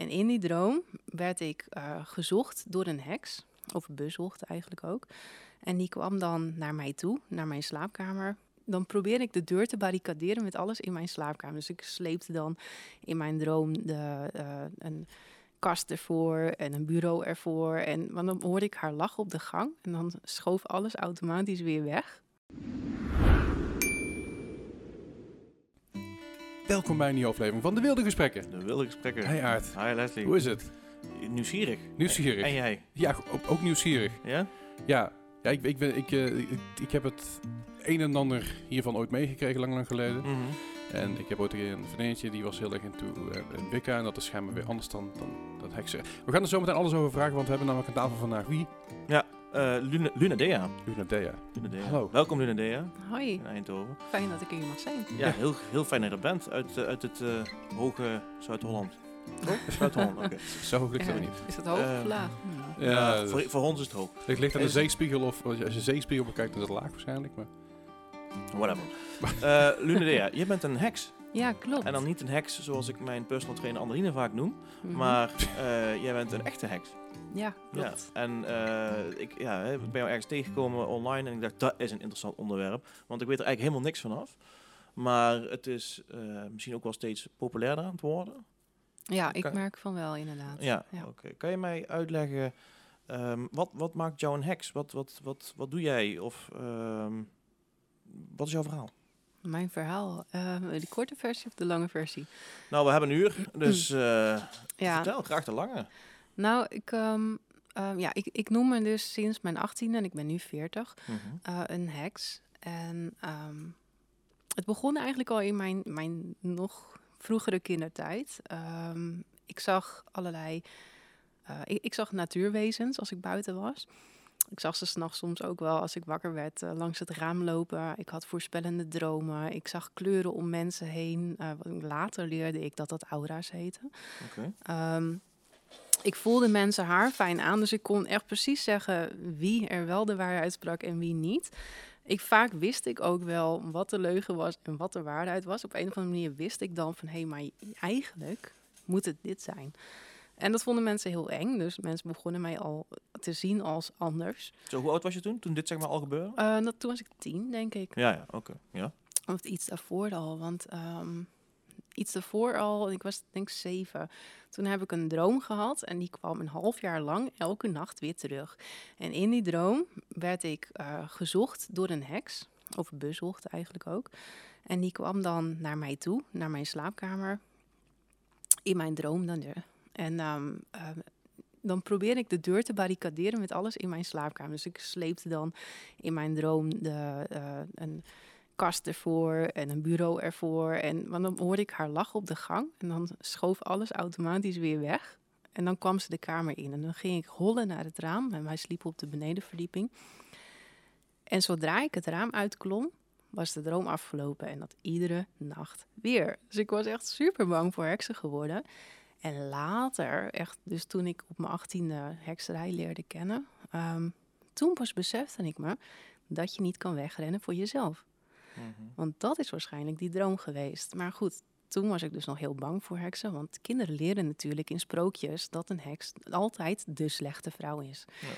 En in die droom werd ik uh, gezocht door een heks, of bezocht eigenlijk ook. En die kwam dan naar mij toe, naar mijn slaapkamer. Dan probeerde ik de deur te barricaderen met alles in mijn slaapkamer. Dus ik sleepte dan in mijn droom de, uh, een kast ervoor en een bureau ervoor. En want dan hoorde ik haar lachen op de gang. En dan schoof alles automatisch weer weg. Welkom bij een nieuwe aflevering van De Wilde Gesprekken. De Wilde Gesprekken. Hey Aart. Hi Leslie. Hoe is het? Nieuwsgierig. Nieuwsgierig. En jij? Ja, ook, ook nieuwsgierig. Ja? Ja. Ja, ik, ik, ben, ik, uh, ik, ik, heb het een en ander hiervan ooit meegekregen, lang lang geleden. Mm -hmm. En ik heb ooit een vriendinnetje, die was heel erg into uh, Wicca. En dat is schijnbaar weer anders dan, dan dat heksen. We gaan er zo meteen alles over vragen, want we hebben namelijk aan tafel vandaag wie? Ja, uh, Luna, Luna Dea. Luna Dea. Luna Dea. Hallo. Welkom Luna Dea. Hoi. In Eindhoven. Fijn dat ik hier mag zijn. Ja, heel, heel fijn dat je er bent. Uit, uh, uit het uh, hoge Zuid-Holland. Oh, Zuid-Holland, oké. Okay. Zo hoog ligt ja, het niet. Is dat hoog of laag? Ja, ja voor, voor, ons is het hoog. Het ligt aan de zeespiegel of als je een zeespiegel bekijkt, dan is het laag waarschijnlijk. Maar. Whatever. uh, Luna Dea, je bent een heks. Ja, klopt. En dan niet een heks zoals ik mijn personal trainer Anderine vaak noem, Mhm. mm -hmm. maar uh, jij bent een echte heks. Ja, klopt. Ja, en uh, ik ja, ik ben jou ergens tegengekomen online en ik dacht, dat is een interessant onderwerp. Want ik weet er eigenlijk helemaal niks vanaf. Maar het is uh, misschien ook wel steeds populairder aan het worden. Ja, ik kan... merk van wel inderdaad. Ja, ja. oké. Okay. Kan je mij uitleggen, um, wat, wat maakt jou een heks? Wat, wat, wat, wat doe jij? Of um, wat is jouw verhaal? Mijn verhaal, uh, de korte versie of de lange versie? Nou, we hebben een uur, dus uh, ja. vertel graag de lange. Nou, ik, um, uh, ja, ik, ik noem me dus sinds mijn 18e en ik ben nu 40 Mhm. mm -hmm. een heks. En um, het begon eigenlijk al in mijn, mijn nog vroegere kindertijd. Ik zag allerlei, uh, ik, ik, zag natuurwezens als ik buiten was. Ik zag ze s'nachts soms ook wel als ik wakker werd uh, langs het raam lopen. Ik had voorspellende dromen. Ik zag kleuren om mensen heen. Uh, later leerde ik dat dat aura's heten. Okay. Um, ik voelde mensen haar fijn aan, dus ik kon echt precies zeggen wie er wel de waarheid sprak en wie niet. Ik, vaak wist ik ook wel wat de leugen was en wat de waarheid was. Op een of andere manier wist ik dan van, hé, hey, maar eigenlijk moet het dit zijn. En dat vonden mensen heel eng, dus mensen begonnen mij al te zien als anders. Zo, hoe oud was je toen, toen dit zeg maar al gebeurde? Uh, dat, toen was ik tien, denk ik. Ja, ja, oké. Okay. Ja. Of iets daarvoor al, want um, iets daarvoor al, ik was denk ik zeven. Toen heb ik een droom gehad en die kwam een half jaar lang elke nacht weer terug. En in die droom werd ik uh, gezocht door een heks, of bezocht eigenlijk ook. En die kwam dan naar mij toe, naar mijn slaapkamer, in mijn droom dan weer. En um, uh, dan probeerde ik de deur te barricaderen met alles in mijn slaapkamer. Dus ik sleepte dan in mijn droom de, uh, een kast ervoor en een bureau ervoor. En want dan hoorde ik haar lachen op de gang en dan schoof alles automatisch weer weg. En dan kwam ze de kamer in en dan ging ik hollen naar het raam en wij sliepen op de benedenverdieping. En zodra ik het raam uitklom, was de droom afgelopen en dat iedere nacht weer. Dus ik was echt super bang voor heksen geworden. En later, echt, dus toen ik op mijn achttiende hekserij leerde kennen, um, toen besefte ik me dat je niet kan wegrennen voor jezelf. Mhm. Mm -hmm. Want dat is waarschijnlijk die droom geweest. Maar goed, toen was ik dus nog heel bang voor heksen. Want kinderen leren natuurlijk in sprookjes dat een heks altijd de slechte vrouw is. Ja.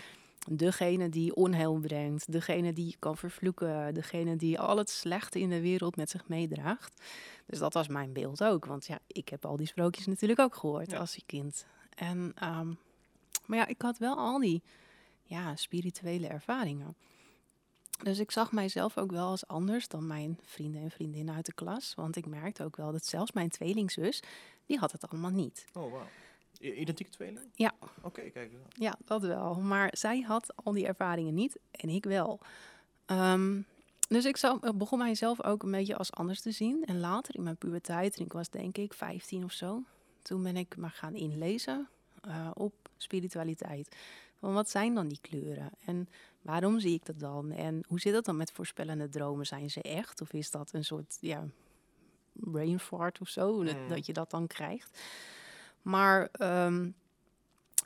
Degene die onheil brengt, degene die je kan vervloeken, degene die al het slechte in de wereld met zich meedraagt. Dus dat was mijn beeld ook. Want ja, ik heb al die sprookjes natuurlijk ook gehoord Ja. als kind. En, um, maar ja, ik had wel al die ja, spirituele ervaringen. Dus ik zag mijzelf ook wel als anders dan mijn vrienden en vriendinnen uit de klas. Want ik merkte ook wel dat zelfs mijn tweelingzus, die had het allemaal niet. Oh, wauw. Identieke tweeling? Ja. Oké, okay, kijk. Ja, dat wel. Maar zij had al die ervaringen niet en ik wel. Um, dus ik zou, begon mijzelf ook een beetje als anders te zien. En later in mijn puberteit, en ik was denk ik 15 of zo, toen ben ik maar gaan inlezen uh, op spiritualiteit. Van wat zijn dan die kleuren? En waarom zie ik dat dan? En hoe zit dat dan met voorspellende dromen? Zijn ze echt? Of is dat een soort ja, brain fart of zo? Dat, Mm. dat je dat dan krijgt. Maar, um,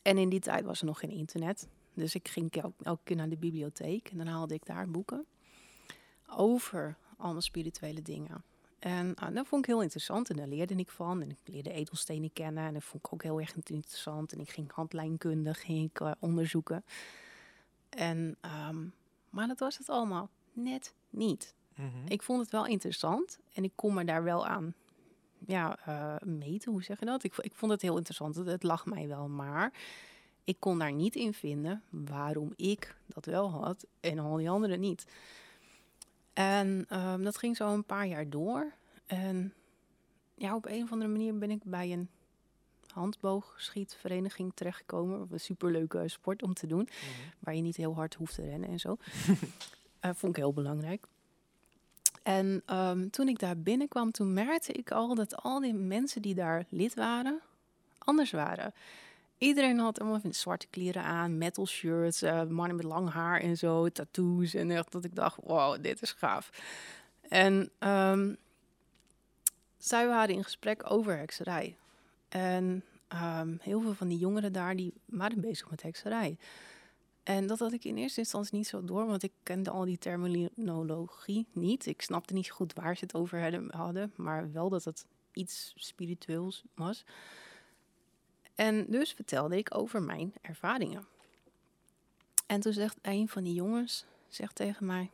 en in die tijd was er nog geen internet. Dus ik ging elke, elke keer naar de bibliotheek en dan haalde ik daar boeken over allemaal spirituele dingen. En ah, dat vond ik heel interessant en daar leerde ik van. En ik leerde edelstenen kennen en dat vond ik ook heel erg interessant. En ik ging handlijnkunde ging ik, eh, onderzoeken. En, ehm, maar dat was het allemaal net niet. Mhm. Ik vond het wel interessant en ik kon me daar wel aan ja, eh, meten. Hoe zeg je dat? Ik, ik vond het heel interessant. Het, het lag mij wel, maar ik kon daar niet in vinden waarom ik dat wel had en al die anderen niet. En ehm, dat ging zo een paar jaar door. En ja, op een of andere manier ben ik bij een handboogschietvereniging terechtgekomen. Een superleuke sport om te doen Mhm. waar je niet heel hard hoeft te rennen en zo. Eh, vond ik heel belangrijk. En ehm, toen ik daar binnenkwam, toen merkte ik al dat al die mensen die daar lid waren, anders waren. Iedereen had allemaal van zwarte kleren aan, metal shirts, eh, mannen met lang haar en zo, tattoos. En echt dat ik dacht, wow, dit is gaaf. En ehm, zij waren in gesprek over hekserij. En ehm, heel veel van die jongeren daar, die waren bezig met hekserij. En dat had ik in eerste instantie niet zo door, want ik kende al die terminologie niet. Ik snapte niet goed waar ze het over hadden- maar wel dat het iets spiritueels was. En dus vertelde ik over mijn ervaringen. En toen zegt een van die jongens zegt tegen mij: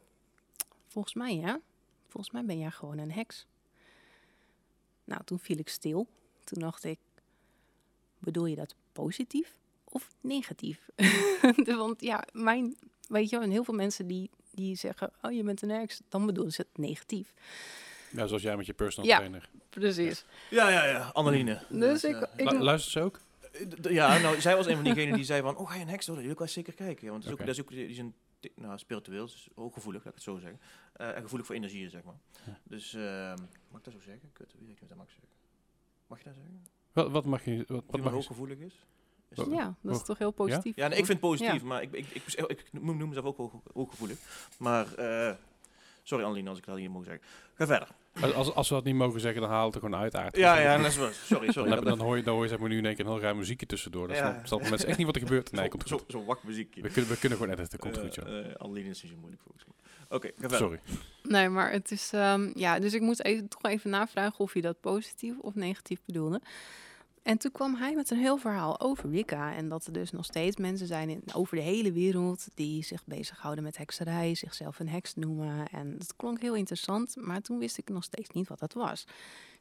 Volgens mij, ja, volgens mij ben jij gewoon een heks. Nou, toen viel ik stil. Toen dacht ik: Bedoel je dat positief of negatief? Want ja, mijn, weet je, wel, en heel veel mensen die, die zeggen: Oh, je bent een heks, dan bedoelen ze het negatief. Ja, zoals jij met je personal Ja. trainer. Precies. Ja, ja, ja. Anneline. Dus Dat, ik, ik, Lu- luistert ze ook? Ja, nou, zij was een van diegenen die zei van, oh, ga je een heks worden? Ik wel zeker kijken. Want is Oké. ook, dat is ook die is een, nou, spiritueel, dus ook gevoelig, laat ik het zo zeggen. Eh, en gevoelig voor energieën, zeg maar. Ja. Dus, ehm, mag ik dat zo zeggen? Kut, wie weet ik dat mag zeggen. Mag je dat zeggen? Wat, wat mag je... Wat, wat mag je hooggevoelig is? Is dat- ja, dat is Oh. toch heel positief. Ja, nee, ik vind het positief, Ja. maar ik, ik, ik, ik, ik noem, mezelf ook hoog, hooggevoelig. Maar, eh, sorry Annelien als ik dat hier moet zeggen. Ga verder. als, als, we dat niet mogen zeggen, dan haal het er gewoon uit, aard. Ja, ja, dat is waar. Sorry, sorry. Dat- dan, hoor je, dan hoor je zeg maar, nu in één keer een heel raar muziekje tussendoor. Dan Ja. snappen mensen echt niet wat er gebeurt. Nee, zo- komt zo, goed. Zo'n wacht muziekje. We kunnen, we kunnen gewoon editen, komt Eh, goed, joh. eh, Annelien is niet zo moeilijk volgens mij. Oké, ga verder. Sorry. Nee, maar het is... ehm, ja, dus ik moest even, toch even navragen of je dat positief of negatief bedoelde. En toen kwam hij met een heel verhaal over Wicca. En dat er dus nog steeds mensen zijn in, over de hele wereld... die zich bezighouden met hekserij, zichzelf een heks noemen. En dat klonk heel interessant, maar toen wist ik nog steeds niet wat dat was.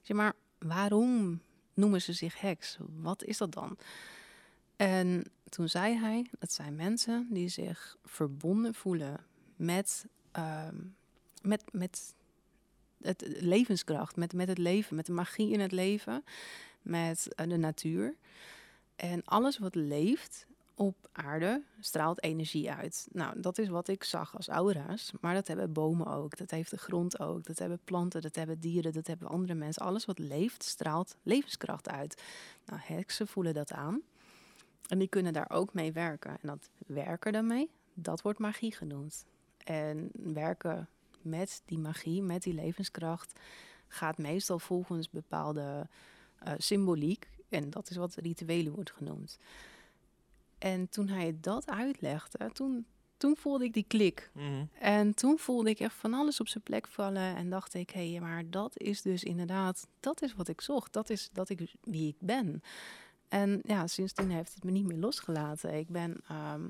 Zei, maar waarom noemen ze zich heks? Wat is dat dan? En toen zei hij, het zijn mensen die zich verbonden voelen met, ehm, met, met het levenskracht, met, met het leven, met de magie in het leven, met eh, de natuur. En alles wat leeft op aarde straalt energie uit. Nou, dat is wat ik zag als aura's. Maar dat hebben bomen ook, dat heeft de grond ook, dat hebben planten, dat hebben dieren, dat hebben andere mensen. Alles wat leeft straalt levenskracht uit. Nou, heksen voelen dat aan. En die kunnen daar ook mee werken. En dat werken daarmee, dat wordt magie genoemd. En werken met die magie, met die levenskracht, gaat meestal volgens bepaalde eh, symboliek. En dat is wat rituelen wordt genoemd. En toen hij dat uitlegde, toen, toen voelde ik die klik. Mhm. En toen voelde ik echt van alles op zijn plek vallen. En dacht ik, hé, hey, maar dat is dus inderdaad, dat is wat ik zocht. Dat is dat ik wie ik ben. En ja, sindsdien heeft het me niet meer losgelaten. Ik ben ehm,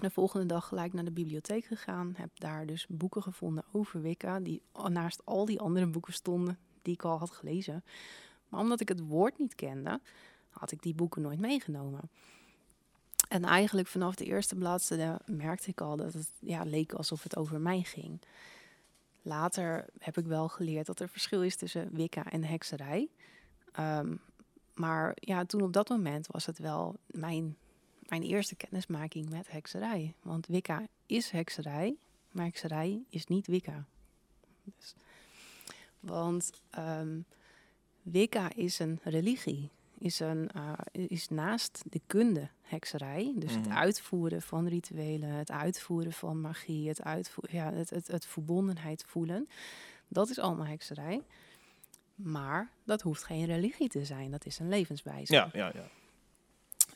de volgende dag gelijk naar de bibliotheek gegaan. Heb daar dus boeken gevonden over Wicca. Die naast al die andere boeken stonden die ik al had gelezen. Maar omdat ik het woord niet kende, had ik die boeken nooit meegenomen. En eigenlijk vanaf de eerste bladzijde merkte ik al dat het ja, leek alsof het over mij ging. Later heb ik wel geleerd dat er verschil is tussen Wicca en hekserij. Ehm, maar ja, toen op dat moment was het wel mijn, mijn eerste kennismaking met hekserij. Want Wicca is hekserij, maar hekserij is niet Wicca. Dus, want ehm, Wicca is een religie, is, een, eh, is naast de kunde hekserij. Dus Mhm. het uitvoeren van rituelen, het uitvoeren van magie, het, uitvoeren, ja, het, het, het verbondenheid voelen. Dat is allemaal hekserij. Maar dat hoeft geen religie te zijn, dat is een levenswijze. Ja, ja, ja.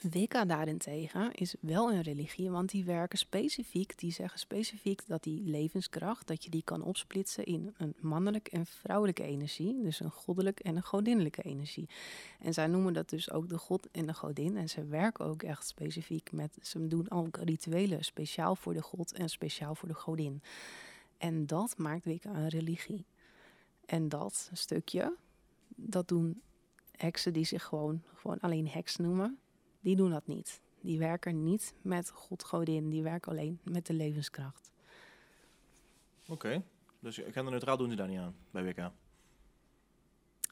Wicca daarentegen is wel een religie, want die werken specifiek, die zeggen specifiek dat die levenskracht, dat je die kan opsplitsen in een mannelijke en vrouwelijke energie, dus een goddelijke en een godinnelijke energie. En zij noemen dat dus ook de god en de godin en ze werken ook echt specifiek met, ze doen ook rituelen speciaal voor de god en speciaal voor de godin. En dat maakt Wicca een religie. En dat stukje, dat doen heksen die zich gewoon, gewoon alleen heks noemen, die doen dat niet. Die werken niet met God, godin, die werken alleen met de levenskracht. Oké. Dus genderneutraal doen ze daar niet aan bij Wicca?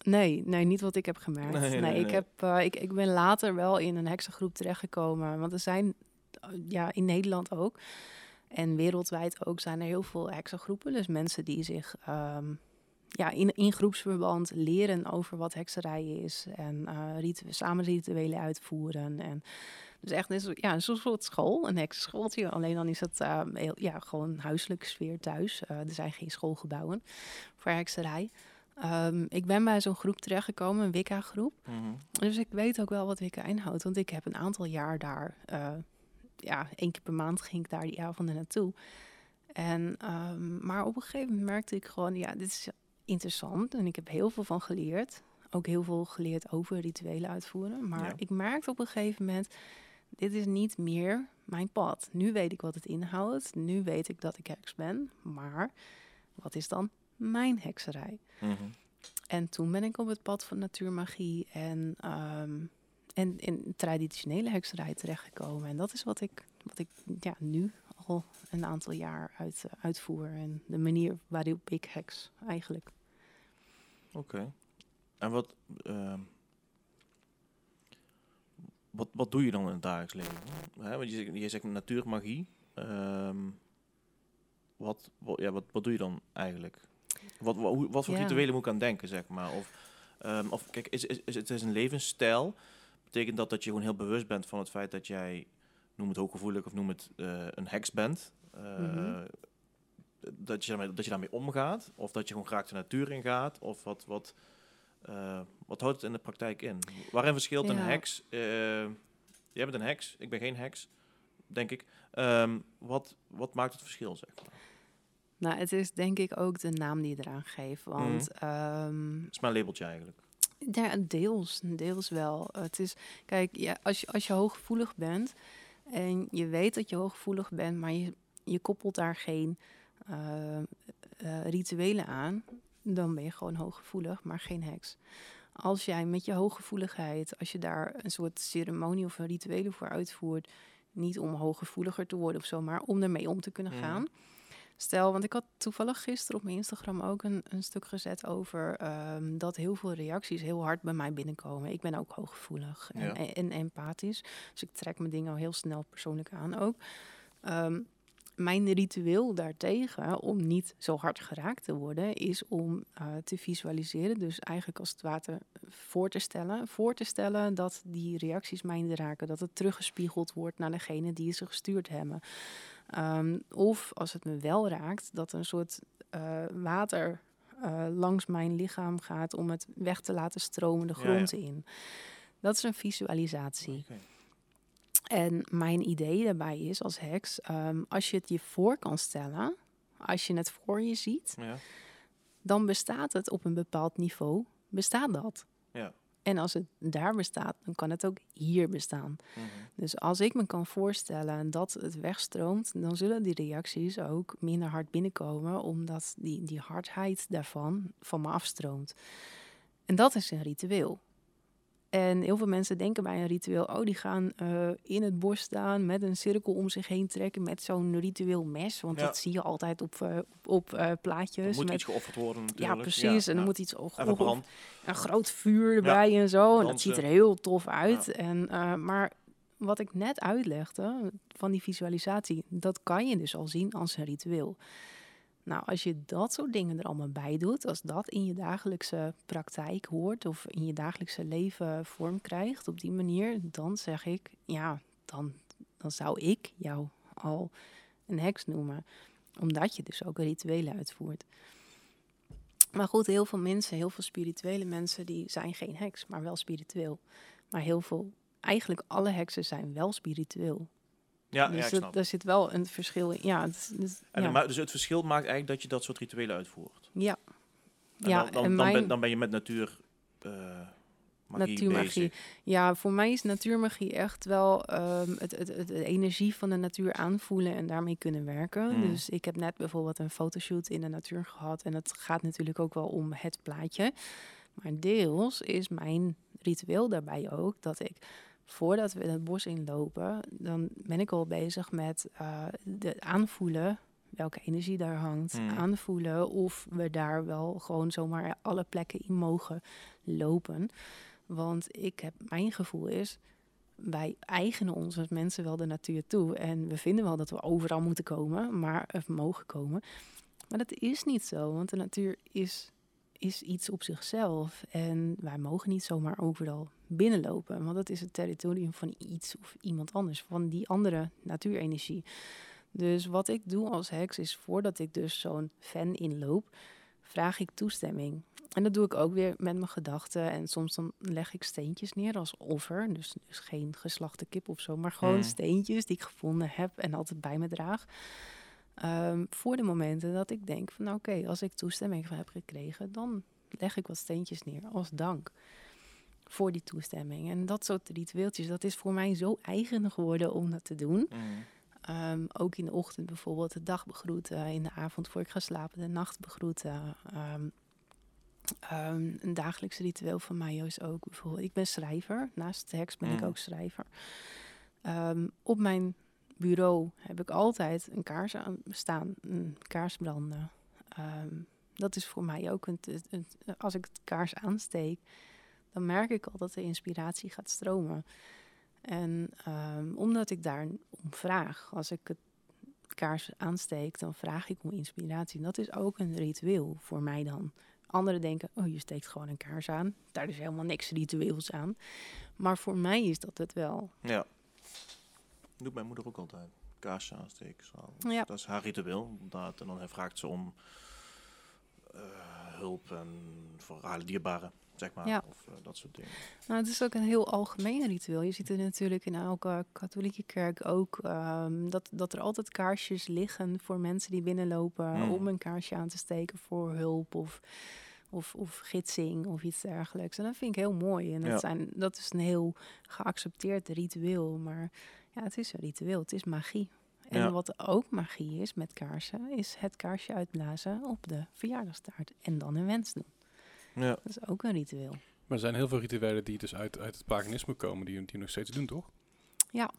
Nee, nee, niet wat ik heb gemerkt. Nee, Nee, nee, ik, heb, eh, ik, ik ben later wel in een heksengroep terechtgekomen. Want er zijn, eh, ja, in Nederland ook. En wereldwijd ook zijn er heel veel heksengroepen. Dus mensen die zich ehm, ja, in, in groepsverband leren over wat hekserij is. En ritu- samen rituelen uitvoeren. En dus echt een soort- ja, een soort school, een heksenschooltje. Alleen dan is het eh, heel, ja, gewoon huiselijke sfeer thuis. Eh, er zijn geen schoolgebouwen voor hekserij. Ehm, ik ben bij zo'n groep terechtgekomen, een Wicca-groep. Mhm. Dus ik weet ook wel wat Wicca inhoudt. Want ik heb een aantal jaar daar... ja, één keer per maand ging ik daar die avonden naartoe. En, ehm, maar op een gegeven moment merkte ik gewoon... Ja, dit is interessant. En ik heb heel veel van geleerd. Ook heel veel geleerd over rituelen uitvoeren. Maar Ja. ik merkte op een gegeven moment... Dit is niet meer mijn pad. Nu weet ik wat het inhoudt. Nu weet ik dat ik heks ben. Maar wat is dan mijn hekserij? Mhm. En toen ben ik op het pad van natuurmagie en, ehm, en in traditionele hekserij terechtgekomen. En dat is wat ik, wat ik ja, nu al een aantal jaar uit, eh, uitvoer. En de manier waarop ik heks eigenlijk. Oké. En wat, ehm, wat, wat doe je dan in het dagelijks leven? Hè, want je, zegt- je zegt natuurmagie. Ehm, wat, wat, ja, wat, wat doe je dan eigenlijk? Wat, wat, hoe- wat voor Ja. rituelen moet ik aan denken, zeg maar? Of, ehm, of kijk, is, is, is, het is een levensstijl. Betekent dat dat je gewoon heel bewust bent van het feit dat jij, noem het hooggevoelig of noem het eh, een heks bent? Mhm. Dat, je daarmee, dat je daarmee omgaat? Of dat je gewoon graag de natuur in gaat? Of wat, wat, eh, wat houdt het in de praktijk in? Waarin verschilt een heks? eh, jij bent een heks, ik ben geen heks, denk ik. Ehm, wat, wat maakt het verschil, zeg maar? Nou, het is denk ik ook de naam die je eraan geeft. Want ehm, Het is mijn labeltje eigenlijk. Ja, deels, deels wel. Het is, kijk, ja, als, je, als je hooggevoelig bent en je weet dat je hooggevoelig bent, maar je, je koppelt daar geen eh, eh, rituelen aan, dan ben je gewoon hooggevoelig, maar geen heks. Als jij met je hooggevoeligheid, als je daar een soort ceremonie of een rituelen voor uitvoert, niet om hooggevoeliger te worden of zo, maar om ermee om te kunnen Mhm. gaan. Stel, want ik had toevallig gisteren op mijn Instagram ook een, een stuk gezet over ehm, dat heel veel reacties heel hard bij mij binnenkomen. Ik ben ook hooggevoelig en, Ja. en, en empathisch. Dus ik trek mijn dingen al heel snel persoonlijk aan ook. Ehm, mijn ritueel daartegen, om niet zo hard geraakt te worden, is om eh, te visualiseren. Dus eigenlijk als het ware voor te stellen. Voor te stellen dat die reacties mij raken. Dat het teruggespiegeld wordt naar degene die ze gestuurd hebben. Ehm, of als het me wel raakt, dat een soort eh, water eh, langs mijn lichaam gaat om het weg te laten stromen de grond ja. in. Dat is een visualisatie. Oké. En mijn idee daarbij is als heks, ehm, als je het je voor kan stellen, als je het voor je ziet, Ja. dan bestaat het op een bepaald niveau, bestaat dat. Ja. En als het daar bestaat, dan kan het ook hier bestaan. Mhm. Dus als ik me kan voorstellen dat het wegstroomt, dan zullen die reacties ook minder hard binnenkomen, omdat die, die hardheid daarvan van me afstroomt. En dat is een ritueel. En heel veel mensen denken bij een ritueel, oh, die gaan eh, in het bos staan met een cirkel om zich heen trekken met zo'n ritueel mes. Want Ja. dat zie je altijd op, eh, op, eh, Er plaatjes. moet met, iets geofferd worden ja, natuurlijk. precies. en ja. dan moet iets brand. een groot vuur erbij en zo. En dat ziet er heel tof uit. En, maar wat ik net uitlegde van die visualisatie, dat kan je dus al zien als een ritueel. Nou, als je dat soort dingen er allemaal bij doet, als dat in je dagelijkse praktijk hoort of in je dagelijkse leven vorm krijgt op die manier, dan zeg ik, ja, dan, dan zou ik jou al een heks noemen. Omdat je dus ook rituelen uitvoert. Maar goed, heel veel mensen, heel veel spirituele mensen, die zijn geen heks, maar wel spiritueel. Maar heel veel eigenlijk alle heksen zijn wel spiritueel. Ja, dus ja, ik dat- snap. daar zit wel een verschil in. Ja, het, En, ja. maar, dus het verschil maakt eigenlijk dat je dat soort rituelen uitvoert. ja. En ja, dan, dan, en dan, mijn ben, dan ben je met natuur eh magie natuurmagie. bezig. Ja, voor mij is natuurmagie echt wel ehm, het, het, het, de energie van de natuur aanvoelen en daarmee kunnen werken. Mm. Dus ik heb net bijvoorbeeld een fotoshoot in de natuur gehad. En het gaat natuurlijk ook wel om het plaatje. Maar deels is mijn ritueel daarbij ook dat ik voordat we het bos inlopen, dan ben ik al bezig met eh, de aanvoelen welke energie daar hangt. Mm. Aanvoelen of we daar wel gewoon zomaar alle plekken in mogen lopen. Want ik heb, mijn gevoel is, wij eigenen ons als mensen wel de natuur toe. En we vinden wel dat we overal moeten komen, maar of mogen komen. Maar dat is niet zo, want de natuur is, is iets op zichzelf. En wij mogen niet zomaar overal binnenlopen, want dat is het territorium van iets of iemand anders, van die andere natuurenergie. Dus wat ik doe als heks is, voordat ik dus zo'n fan inloop, vraag ik toestemming. En dat doe ik ook weer met mijn gedachten. En soms dan leg ik steentjes neer als offer. Dus, dus geen geslachte kip of zo, maar gewoon Mm. steentjes die ik gevonden heb en altijd bij me draag. Ehm, voor de momenten dat ik denk van nou, oké, als ik toestemming heb gekregen, dan leg ik wat steentjes neer als dank voor die toestemming. En dat soort ritueeltjes, dat is voor mij zo eigen geworden om dat te doen. Mm. Ehm, ook in de ochtend bijvoorbeeld de dag begroeten, in de avond voor ik ga slapen de nacht begroeten. Ehm, een dagelijks ritueel van mij is ook bijvoorbeeld, ik ben schrijver, naast de heks ben ik Mm. ook schrijver. Op mijn bureau heb ik altijd een kaars aan staan, een kaars branden. Ehm, dat is voor mij ook een, als ik het kaars aansteek, dan merk ik al dat de inspiratie gaat stromen. En ehm, omdat ik daar om vraag, als ik het kaars aansteek, dan vraag ik om inspiratie. En dat is ook een ritueel voor mij dan. Anderen denken, oh, je steekt gewoon een kaars aan. Daar is helemaal niks ritueels aan. Maar voor mij is dat het wel. Ja. Doet mijn moeder ook altijd. Kaarsje aansteken. zo. Ja. Dat is haar ritueel. Inderdaad. En dan vraagt ze om eh, hulp en voor haar dierbaren, zeg maar. Ja. Of eh, dat soort dingen. Nou, het is ook een heel algemeen ritueel. Je ziet het natuurlijk in elke katholieke kerk ook. ehm, dat, dat er altijd kaarsjes liggen voor mensen die binnenlopen. Mm. Om een kaarsje aan te steken voor hulp of, of, of gidsing of iets dergelijks. En dat vind ik heel mooi. En dat, Ja. zijn, dat is een heel geaccepteerd ritueel. Maar ja, het is een ritueel. Het is magie. En Ja. wat ook magie is met kaarsen, is het kaarsje uitblazen op de verjaardagstaart. En dan een wens doen. Ja. Dat is ook een ritueel. Maar er zijn heel veel rituelen die dus uit, uit het paganisme komen, die, die nog steeds doen, toch? Ja.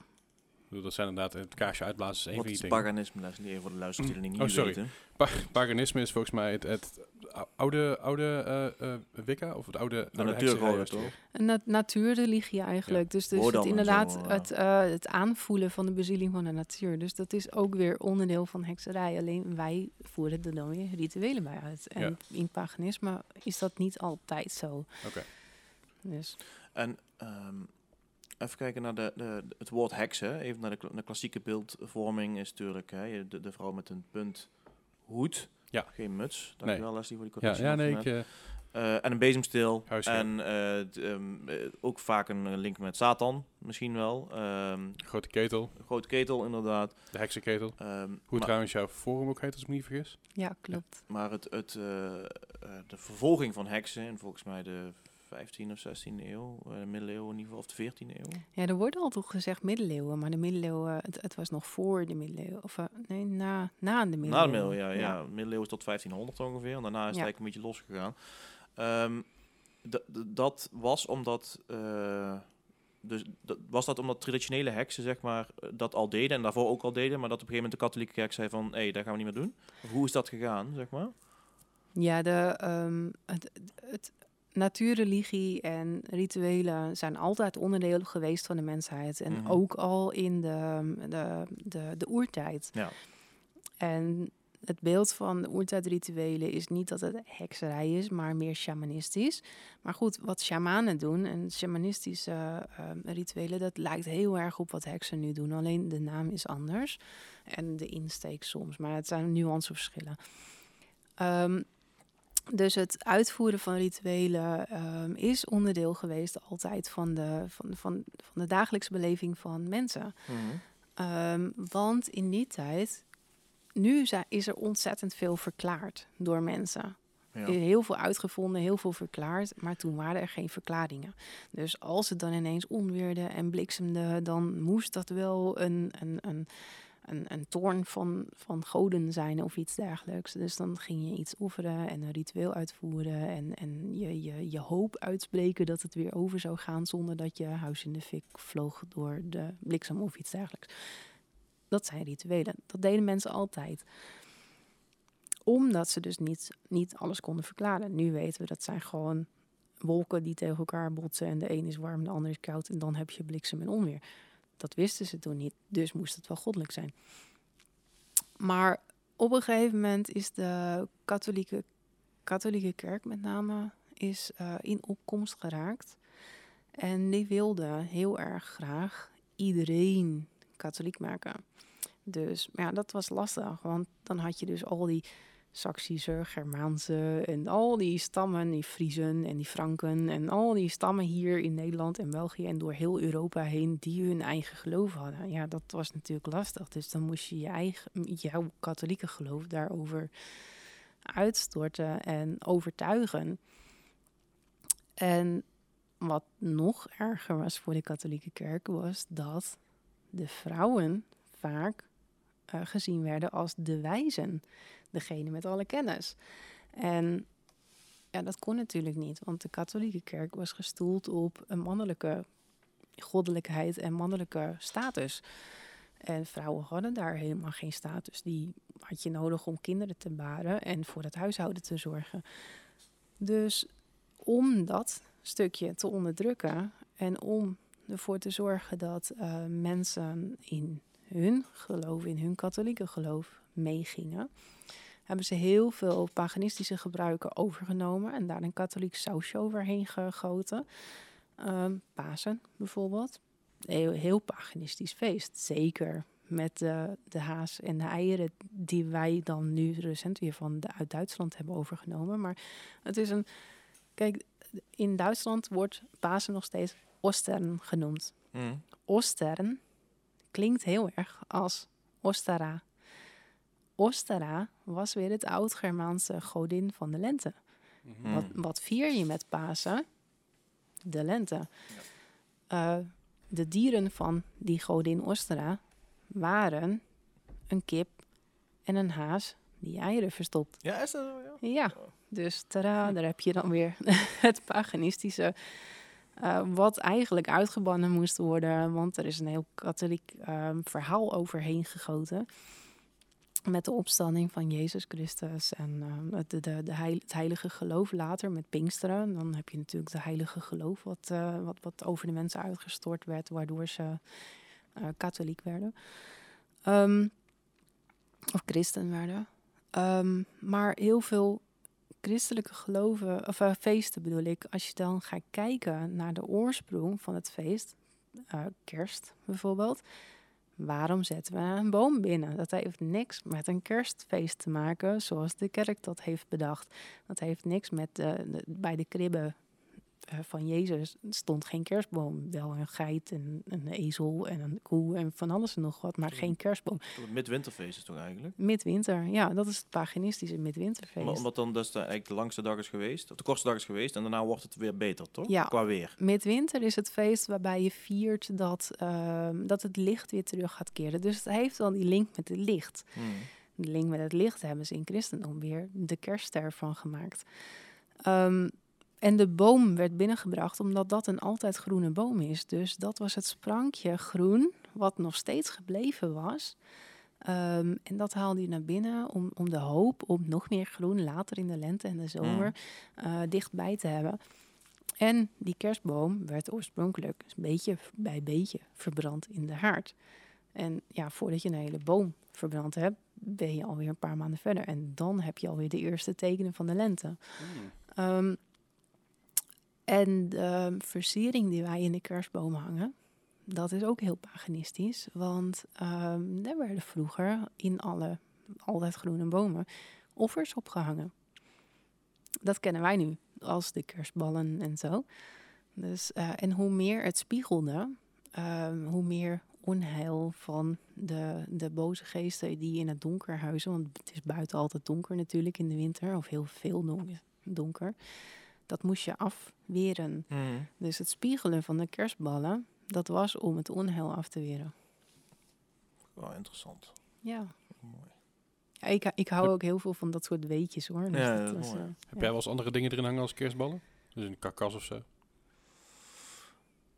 Bedoel, Dat zijn inderdaad, het kaarsje uitblazen is één Wat van is die dingen. paganisme? Dat is niet even voor de luisteraars die het Oh, niet sorry. weten. Pa- paganisme is volgens mij het, het oude, oude eh, eh, Wicca, of het oude, De oude toch? Een nat natuurreligie eigenlijk. Dus, dus het, inderdaad zo, het, eh, het aanvoelen van de bezieling van de natuur. Dus dat is ook weer onderdeel van hekserij. Alleen wij voeren er dan weer rituelen bij uit. En Ja. in paganisme is dat niet altijd zo. Oké. Dus En ehm, even kijken naar de, de, het woord heksen. Even naar de, de klassieke beeldvorming is natuurlijk hè, je- de, de vrouw met een punt hoed. Ja. Geen muts. Dankjewel Leslie voor die Ja, correctie. ja, nog nee, ik, eh, en een bezemsteel. Huisgeel. En eh, ehm, eh, ook vaak een link met Satan, misschien wel. Ehm, grote ketel, grote ketel, inderdaad. de heksenketel. Ehm, Hoe maar, trouwens jouw forum ook heet, als ik me niet vergis. ja, klopt. maar het, het, de vervolging van heksen, in volgens mij de 15e of 16e eeuw, eh, de middeleeuwen in ieder geval, of de 14e eeuw. Ja, er wordt altijd gezegd middeleeuwen. Maar de middeleeuwen, het, het was nog voor de middeleeuwen. Of eh, nee, na, na de middeleeuwen. Na de middeleeuwen, ja. ja. Middeleeuwen tot 1500 ongeveer. En daarna is het eigenlijk een beetje losgegaan. D- dat was omdat... eh, dus dat, was dat omdat traditionele heksen zeg maar, dat al deden en daarvoor ook al deden, maar dat op een gegeven moment de katholieke kerk zei van, hé, hey, dat gaan we niet meer doen? Of hoe is dat gegaan, zeg maar? Ja, de, ehm, het, het natuurreligie en rituelen zijn altijd onderdeel geweest van de mensheid. En Mhm. ook al in de, de, de, de oertijd. Ja. En het beeld van de oertijdrituelen is niet dat het hekserij is, maar meer shamanistisch. Maar goed, wat shamanen doen en shamanistische ehm, rituelen, dat lijkt heel erg op wat heksen nu doen. Alleen de naam is anders en de insteek soms, maar het zijn nuanceverschillen. Ehm Dus het uitvoeren van rituelen ehm, is onderdeel geweest altijd van de, van, van, van de dagelijkse beleving van mensen. Mhm. Ehm, want in die tijd, nu is er ontzettend veel verklaard door mensen. Ja. Is Heel veel uitgevonden, heel veel verklaard, maar toen waren er geen verklaringen. Dus als het dan ineens onweerde en bliksemde, dan moest dat wel een, een, een, een, een toorn van, van goden zijn of iets dergelijks. Dus dan ging je iets offeren en een ritueel uitvoeren en, en je, je, je hoop uitspreken dat het weer over zou gaan zonder dat je huis in de fik vloog door de bliksem of iets dergelijks. Dat zijn rituelen. Dat deden mensen altijd omdat ze dus niet, niet alles konden verklaren. Nu weten we dat zijn gewoon wolken die tegen elkaar botsen. En de een is warm, de ander is koud. En dan heb je bliksem en onweer. Dat wisten ze toen niet. Dus moest het wel goddelijk zijn. Maar op een gegeven moment is de katholieke, katholieke kerk met name is, eh, in opkomst geraakt. En die wilde heel erg graag iedereen katholiek maken. Dus maar ja, dat was lastig. Want dan had je dus al die Saksische, Germaanse en al die stammen, die Friezen en die Franken en al die stammen hier in Nederland en België en door heel Europa heen die hun eigen geloof hadden. Ja, dat was natuurlijk lastig. Dus dan moest je je eigen, jouw katholieke geloof daarover uitstorten en overtuigen. En wat nog erger was voor de katholieke kerk was dat de vrouwen vaak eh, gezien werden als de wijzen, degene met alle kennis. En ja, dat kon natuurlijk niet, want de katholieke kerk was gestoeld op een mannelijke goddelijkheid en mannelijke status. En vrouwen hadden daar helemaal geen status. Die had je nodig om kinderen te baren en voor het huishouden te zorgen. Dus om dat stukje te onderdrukken en om ervoor te zorgen dat eh, mensen in hun geloof, in hun katholieke geloof meegingen, hebben ze heel veel paganistische gebruiken overgenomen en daar een katholiek sausje overheen gegoten. Ehm, Pasen bijvoorbeeld. Heel, heel paganistisch feest. Zeker met de, de haas en de eieren die wij dan nu recent weer van de, uit Duitsland hebben overgenomen. Maar het is een. Kijk, in Duitsland wordt Pasen nog steeds Ostern genoemd. Mhm. Ostern klinkt heel erg als Ostara. Ostara was weer het oud-Germaanse godin van de lente. Mhm. Wat, wat vier je met Pasen? De lente. Eh, de dieren van die godin Ostera waren een kip en een haas die eieren verstopt. Ja, is dat zo? Ja. Ja, dus tada, daar heb je dan weer het paganistische. eh, wat eigenlijk uitgebannen moest worden, want er is een heel katholiek ehm, verhaal overheen gegoten. Met de opstanding van Jezus Christus en ehm, het, de, de, heil- het heilige geloof later met Pinksteren. Dan heb je natuurlijk de heilige geloof, wat, eh, wat, wat over de mensen uitgestort werd, waardoor ze eh, katholiek werden. Ehm, of christen werden. Ehm, maar heel veel christelijke geloven, of eh, feesten bedoel ik, als je dan gaat kijken naar de oorsprong van het feest, kerst bijvoorbeeld, waarom zetten we een boom binnen? Dat heeft niks met een kerstfeest te maken, zoals de kerk dat heeft bedacht. Dat heeft niks met bij de kribben van Jezus stond geen kerstboom. Wel een geit en een ezel en een koe en van alles en nog wat, maar geen kerstboom. Toen Het midwinterfeest is toch eigenlijk? Midwinter, ja, dat is het paganistische midwinterfeest. Omdat, omdat dan dus de, eigenlijk de langste dag is geweest, of de kortste dag is geweest, en daarna wordt het weer beter, toch? Ja. Qua weer. Midwinter is het feest waarbij je viert dat, ehm, dat het licht weer terug gaat keren. Dus het heeft wel die link met het licht. Mhm. De link met het licht hebben ze in christendom weer de kerstster van gemaakt. Ehm, en de boom werd binnengebracht omdat dat een altijd groene boom is. Dus dat was het sprankje groen wat nog steeds gebleven was. Ehm, en dat haalde je naar binnen om, om de hoop op nog meer groen later in de lente en de zomer eh, dichtbij te hebben. En die kerstboom werd oorspronkelijk dus beetje bij beetje verbrand in de haard. En ja, voordat je een hele boom verbrand hebt, ben je alweer een paar maanden verder. En dan heb je alweer de eerste tekenen van de lente. Mm. Ehm, en de versiering die wij in de kerstboom hangen, dat is ook heel paganistisch. Want ehm er werden vroeger in alle altijd groene bomen offers opgehangen. dat kennen wij nu als de kerstballen en zo. Dus, eh, en hoe meer het spiegelde, ehm, hoe meer onheil van de, de boze geesten die in het donker huizen. Want het is buiten altijd donker natuurlijk in de winter, of heel veel don- donker. Dat moest je afweren. Mhm. Dus het spiegelen van de kerstballen, dat was om het onheil af te weren. Wel interessant. Ja. Mooi. Ja, ik, ik hou ook heel veel van dat soort weetjes hoor. Dus Ja, dat was, mooi. eh, Heb ja. jij wel eens andere dingen erin hangen als kerstballen? Dus een karkas of zo?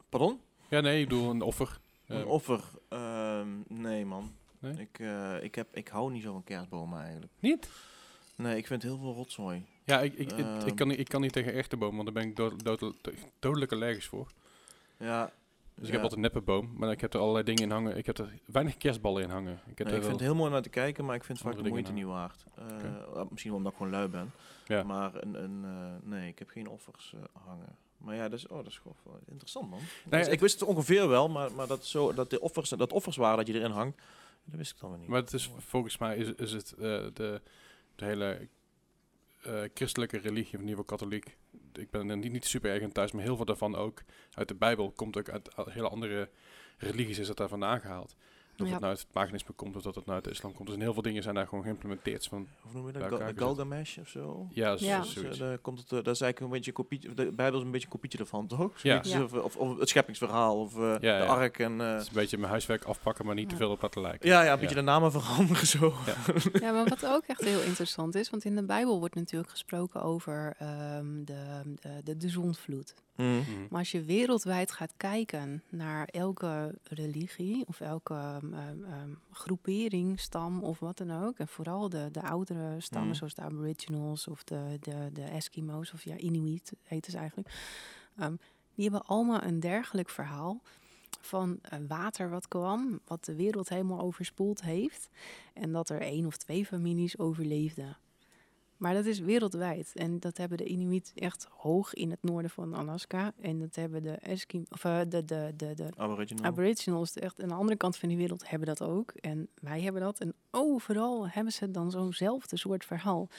Pardon? Ja, nee, ik bedoel een offer. Een Eh, offer? Ehm, nee, man. Nee? Ik, eh, ik, heb, ik hou niet zo van kerstbomen eigenlijk. Niet? Nee, ik vind heel veel rotzooi. Ja, ik, ik, ik, ik, Ehm. kan niet, ik kan niet tegen echte bomen, want daar ben ik dood, dood, dodelijk allergisch voor. Ja. Dus ik heb altijd een neppe boom, maar ik heb er allerlei dingen in hangen. Ik heb er weinig kerstballen in hangen. Ik heb Nee, ik vind het heel mooi om naar te kijken, maar ik vind het vaak de moeite niet waard. Eh, uh, Misschien omdat ik gewoon lui ben. Ja. Maar een, een, eh, nee, ik heb geen offers eh, hangen. Maar ja, dat is, oh, dat is gewoon interessant, man. Nee, Dus ik wist het ongeveer wel, maar, maar dat, zo, dat, de offers, dat offers waren dat je erin hangt, dat wist ik dan weer niet. Maar het is, volgens mij is, is het de, de hele eh, christelijke religie, of in ieder geval katholiek. Ik ben er niet, niet super erg in thuis, maar heel veel daarvan ook uit de Bijbel komt ook uit hele andere religies is dat daar vandaan gehaald. Of Ja. het nou uit het paganisme komt of dat het nou uit de islam komt. Dus heel veel dingen zijn daar gewoon geïmplementeerd. Van, Hoe noem je dat? Gal- gezet. Galgamesh of zo? ja, zo- Ja. Dus, eh, zoiets. daar komt het, eh, dat is eigenlijk een beetje een kopietje, de Bijbel is een beetje een kopietje ervan, toch? Ja. Ja. Of, of, of het scheppingsverhaal, of eh, Ja, de ja. ark en... eh, Het is een beetje mijn huiswerk afpakken, maar niet te veel op laten lijken. ja, ja, een beetje de namen veranderen zo. Ja, maar wat ook echt heel interessant is, want in de Bijbel wordt natuurlijk gesproken over ehm, de, de, de, de zondvloed. Mm. Maar als je wereldwijd gaat kijken naar elke religie of elke ehm, ehm, ehm, groepering, stam of wat dan ook, en vooral de, de oudere stammen Mhm. zoals de Aboriginals of de, de, de Eskimo's of ja, Inuit heten ze eigenlijk, die hebben allemaal een dergelijk verhaal van eh, water wat kwam, wat de wereld helemaal overspoeld heeft en dat er één of twee families overleefden. Maar dat is wereldwijd. En dat hebben de Inuit echt hoog in het noorden van Alaska. En dat hebben de Eskim of eh, de, de, de, de Aboriginal. Aboriginals echt aan de andere kant van de wereld hebben dat ook. En wij hebben dat. En overal hebben ze dan zo'nzelfde soort verhaal.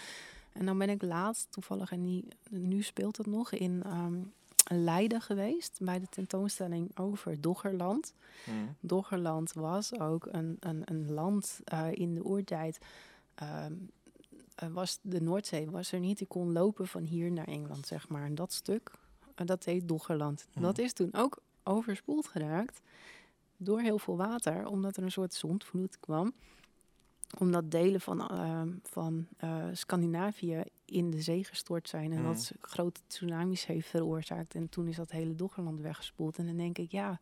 En dan ben ik laatst toevallig, en die, nu speelt het nog, in ehm, Leiden geweest. Bij de tentoonstelling over Doggerland. Mm. Doggerland was ook een, een, een land eh, in de oertijd. eh, was de Noordzee was er niet. Die kon lopen van hier naar Engeland, zeg maar. En dat stuk, eh, dat heet Doggerland. Dat is toen ook overspoeld geraakt door heel veel water, omdat er een soort zondvloed kwam. Omdat delen van, ehm, van eh, Scandinavië in de zee gestort zijn en dat grote tsunamis heeft veroorzaakt. En toen is dat hele Doggerland weggespoeld. En dan denk ik, ja,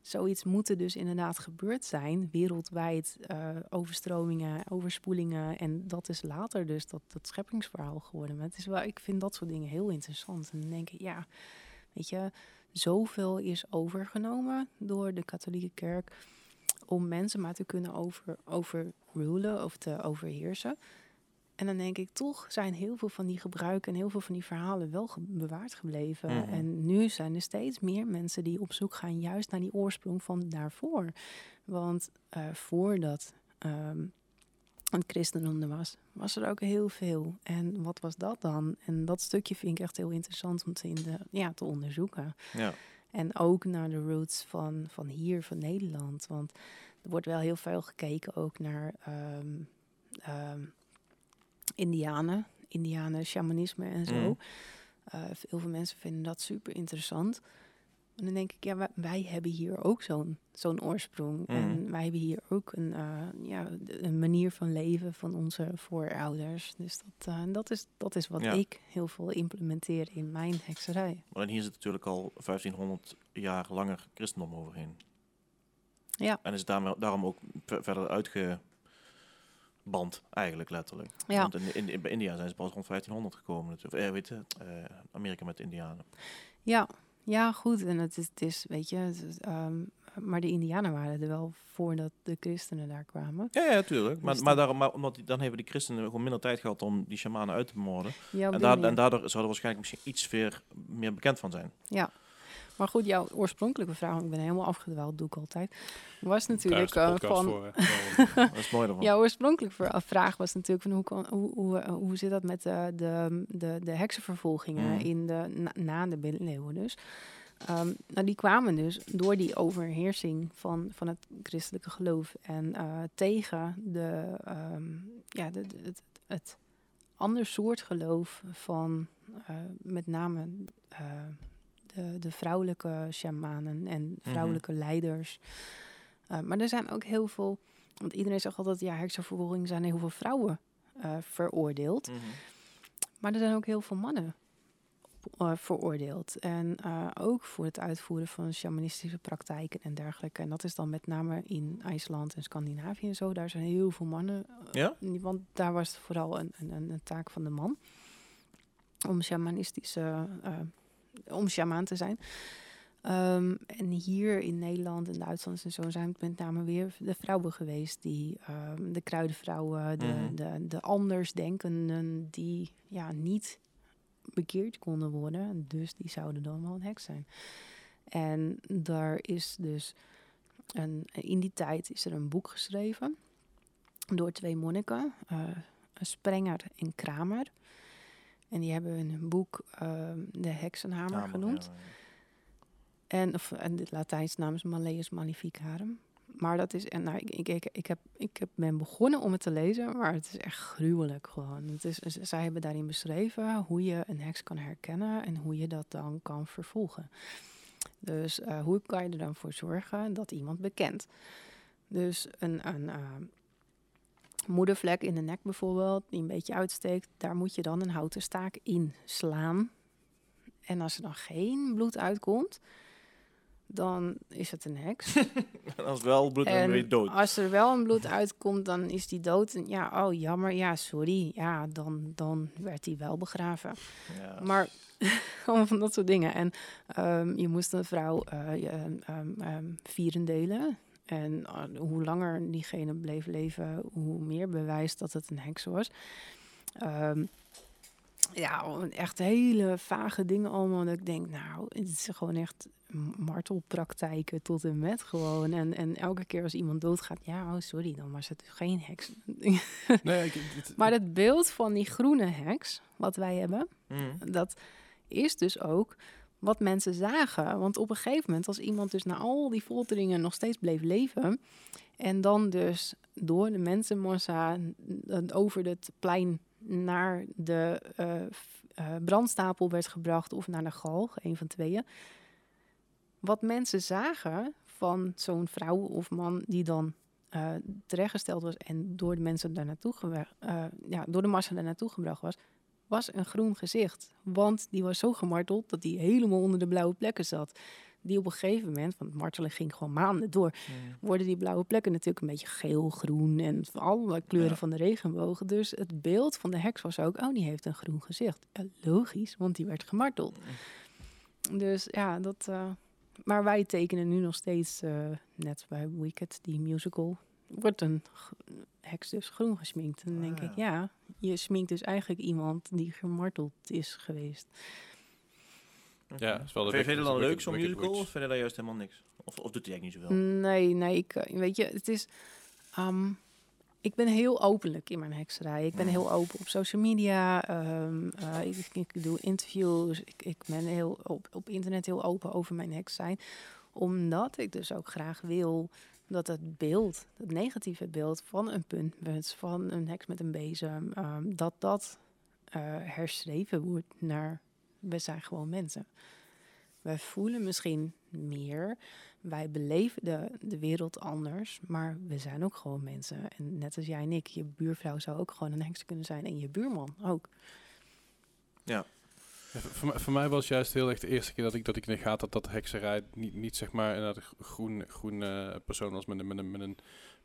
zoiets moet er dus inderdaad gebeurd zijn, wereldwijd, eh, overstromingen, overspoelingen. En dat is later dus dat, dat scheppingsverhaal geworden. Maar het is wel, ik vind dat soort dingen heel interessant. En dan denk ik, ja, weet je, zoveel is overgenomen door de katholieke kerk om mensen maar te kunnen over, overrulen of te overheersen. En dan denk ik, toch zijn heel veel van die gebruiken en heel veel van die verhalen wel ge- bewaard gebleven. Mhm. En nu zijn er steeds meer mensen die op zoek gaan juist naar die oorsprong van daarvoor. Want eh, voordat ehm het christendom er was, was er ook heel veel. En wat was dat dan? En dat stukje vind ik echt heel interessant om te, in de, ja, te onderzoeken. Ja. En ook naar de roots van, van hier, van Nederland. Want er wordt wel heel veel gekeken ook naar ehm, ehm, Indianen, Indianen, shamanisme en zo. Mhm. Eh, heel veel mensen vinden dat super interessant. En dan denk ik, ja, wij, wij hebben hier ook zo'n zo'n oorsprong. Mhm. En wij hebben hier ook een, eh, ja, een manier van leven van onze voorouders. Dus dat, eh, dat, is, dat is wat Ja. ik heel veel implementeer in mijn hekserij. Maar hier zit natuurlijk al 1500 jaar langer christendom overheen. Ja. En is daarom, daarom ook ver- verder uitgeband, eigenlijk letterlijk. Ja. Want in, in, India zijn ze pas rond 1500 gekomen. Of, eh, weet je, eh, Amerika met de Indianen. Ja, ja, goed. En het is, het is weet je, is, ehm, maar de Indianen waren er wel voordat de christenen daar kwamen. Ja, ja, tuurlijk. Maar, Dus maar, dat- daarom, maar omdat die, dan hebben die christenen gewoon minder tijd gehad om die shamanen uit te moorden. Ja, En, daar, en daardoor zou er waarschijnlijk misschien iets meer bekend van zijn. Ja. Maar goed, jouw oorspronkelijke vraag, want ik ben helemaal afgedwaald, doe ik altijd, was natuurlijk eh, podcast van... voor, hè. Dat is mooi ervan. Jouw oorspronkelijke vra- vraag was natuurlijk van hoe, kan, hoe, hoe, eh, hoe zit dat met de, de, de, de heksenvervolgingen Mm. in de, na, na de middeleeuwen dus. Ehm, nou, die kwamen dus door die overheersing van, van het christelijke geloof en eh, tegen de, ehm, ja, de, de- het, het ander soort geloof van eh, met name eh, de, de vrouwelijke shamanen en vrouwelijke leiders. Eh, maar er zijn ook heel veel, want iedereen zegt altijd, ja, heksenvervolging zijn heel veel vrouwen eh, veroordeeld. Mhm. Maar er zijn ook heel veel mannen eh, veroordeeld. En ook voor het uitvoeren van shamanistische praktijken en dergelijke. En dat is dan met name in IJsland en Scandinavië en zo. Daar zijn heel veel mannen. Ja? Want daar was het vooral een, een, een, taak van de man. Om shamanistische... om shamaan te zijn. Ehm, en hier in Nederland en Duitsland en zo zijn het met name weer de vrouwen geweest. Die, ehm, de kruidenvrouwen, de, Mhm. de, de andersdenkenden die ja, niet bekeerd konden worden. Dus die zouden dan wel een heks zijn. En daar is dus een, in die tijd is er een boek geschreven door twee monniken, eh, Sprenger en Kramer. En die hebben hun boek ehm, De Heksenhamer Ja, genoemd. ja, ja. En, of, en de Latijns naam is Malleus Maleficarum. Maar dat is, en nou, ik, ik, ik, ik, heb, ik heb, ben begonnen om het te lezen, maar het is echt gruwelijk gewoon. Het is, zij hebben daarin beschreven hoe je een heks kan herkennen en hoe je dat dan kan vervolgen. Dus eh, hoe kan je er dan voor zorgen dat iemand bekent? Dus een, een eh, moedervlek in de nek bijvoorbeeld, die een beetje uitsteekt, daar moet je dan een houten staak in slaan. En als er dan geen bloed uitkomt, dan is het een heks. En als wel bloed, dan ben je En dood. als er wel een bloed uitkomt, dan is die dood. En ja, oh jammer, ja, sorry. Ja, dan, dan werd hij wel begraven. Ja. Maar allemaal van dat soort dingen. En ehm, je moest een vrouw eh, je, ehm, ehm, vieren delen. En eh, hoe langer diegene bleef leven, hoe meer bewijs dat het een heks was. Ehm, ja, echt hele vage dingen allemaal. Dat ik denk, nou, het is gewoon echt martelpraktijken tot en met gewoon. En, en elke keer als iemand doodgaat, ja, oh sorry, dan was het geen heks. Nee, ik, het- maar het beeld van die groene heks, wat wij hebben, Mhm. dat is dus ook wat mensen zagen. Want op een gegeven moment, als iemand dus na al die folteringen nog steeds bleef leven... en dan dus door de mensenmassa over het plein naar de eh, eh, brandstapel werd gebracht... of naar de galg, een van tweeën. Wat mensen zagen van zo'n vrouw of man die dan eh, terechtgesteld was... en door de mensen daar naartoe ja, door de massa daar naartoe gebracht was was een groen gezicht. Want die was zo gemarteld dat hij helemaal onder de blauwe plekken zat. Die op een gegeven moment, want het martelen ging gewoon maanden door, worden die blauwe plekken natuurlijk een beetje geel, groen en alle kleuren Ja. van de regenboog. Dus het beeld van de heks was ook, oh, die heeft een groen gezicht. Ja, logisch, want die werd gemarteld. Dus ja, dat. eh, maar wij tekenen nu nog steeds, eh, net bij Wicked, die musical, wordt een heks dus groen gesminkt. En dan denk Ah, ik, ja, je sminkt dus eigenlijk iemand die gemarteld is geweest. Ja, is wel de Vind je dat dan leuk, zo'n musical? Of vind je dat juist helemaal niks? Of, of doet hij eigenlijk niet zoveel? Nee, nee, ik, eh, weet je, het is. ehm, ik ben heel openlijk in mijn hekserij. Ik ben heel open op social media. ehm, eh, ik, ik doe interviews. Ik, ik ben heel op, op internet heel open over mijn heks zijn. Omdat ik dus ook graag wil dat het beeld, het negatieve beeld van een puntmuts, van een heks met een bezem, ehm, dat dat eh, herschreven wordt naar we zijn gewoon mensen. Wij voelen misschien meer, wij beleven de, de wereld anders, maar we zijn ook gewoon mensen. En net als jij en ik, je buurvrouw zou ook gewoon een heks kunnen zijn en je buurman ook. Ja, voor, voor mij- voor mij was juist heel erg de eerste keer dat ik, dat ik in de gaten had dat hekserij niet, niet zeg maar een groen, groen eh, persoon was met een, met een, met een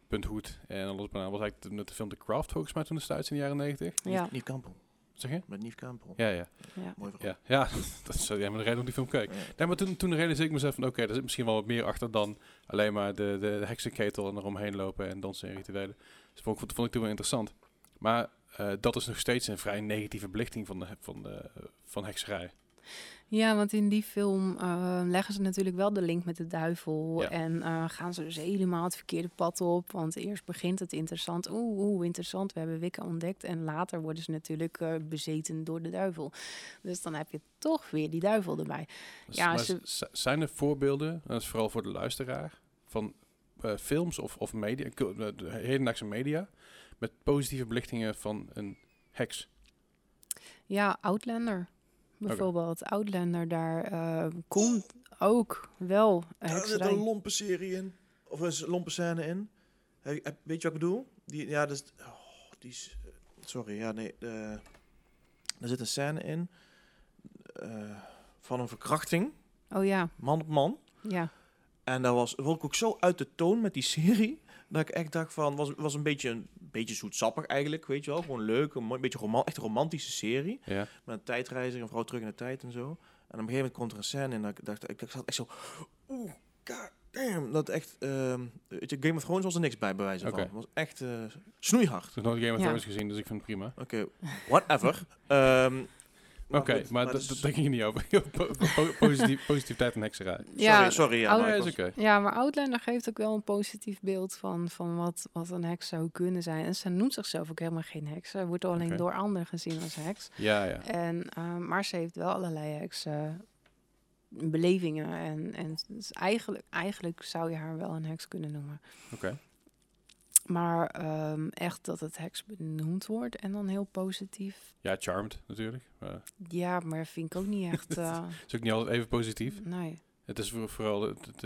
punthoed en alles. Maar was eigenlijk de, de film The Craft volgens mij toen destijds in de jaren negentig. Ja, Nief, Nief Kampel. Zeg je? Met Nief Kampel. Ja, ja. ja. Mooi verhaal. Ja, ja dat is ja, maar de reden om die film keek. Ja. Nee, maar toen, toen realiseerde ik mezelf van oké, er zit misschien wel wat meer achter dan alleen maar de, de, de heksenketel en eromheen lopen en dansen en rituelen. Dus vond, ik- vond ik toen wel interessant. Maar eh, dat is nog steeds een vrij negatieve belichting van, de, van, de, van hekserij. Ja, want in die film eh, leggen ze natuurlijk wel de link met de duivel. Ja. En eh, gaan ze dus helemaal het verkeerde pad op. Want eerst begint het interessant. Oeh, oeh, interessant. We hebben Wicca ontdekt. En later worden ze natuurlijk bezeten door de duivel. Dus dan heb je toch weer die duivel erbij. Dus- Ja, ze- zijn er voorbeelden, en dat is vooral voor de luisteraar, van films of, of media, hedendaagse media, met positieve belichtingen van een heks? Ja, Outlander. Bijvoorbeeld, Outlander, daar eh, komt ook wel Daar zit een lompe serie in. Of een lompe scène in. Weet je wat ik bedoel? Die, ja, dat is... Oh, die is... eh, Sorry, ja, nee. eh, er zit een scène in. eh, van een verkrachting. Oh ja, Man op man. ja. En daar was, word ik ook zo uit de toon met die serie. Dat ik echt dacht van, was, was een beetje een beetje zoetsappig eigenlijk, weet je wel. Gewoon leuk, een mooi- beetje roman, echt een romantische serie. Ja. Met een tijdreiziger, een vrouw terug in de tijd en zo. En op een gegeven moment komt er een scène dat ik dacht, ik, ik zat echt zo, oeh, god damn. Dat echt, ehm, weet je, Game of Thrones was er niks bij, bij wijze van. Het was echt eh, snoeihard. Ik heb nog Game of Ja. Thrones gezien, dus ik vind het prima. Oké, whatever. Ehm, Oké, maar dat dat is- daar ging je niet over. Po- po- positief, positiviteit en hekserij. ja Sorry, sorry. Ja, Oh, maar oké. Ja, maar Outlander geeft ook wel een positief beeld van, van wat, wat een heks zou kunnen zijn. En ze noemt zichzelf ook helemaal geen heks. Ze wordt alleen door anderen gezien als heks. Ja, ja. En, eh, maar ze heeft wel allerlei heks eh, belevingen. En, en dus eigenlijk, eigenlijk zou je haar wel een heks kunnen noemen. Oké. Maar ehm, echt dat het heks benoemd wordt en dan heel positief. Ja, Charmed natuurlijk. Ja, maar vind ik ook niet echt... eh, is ook niet altijd even positief. nee. Het is voor- vooral het, het,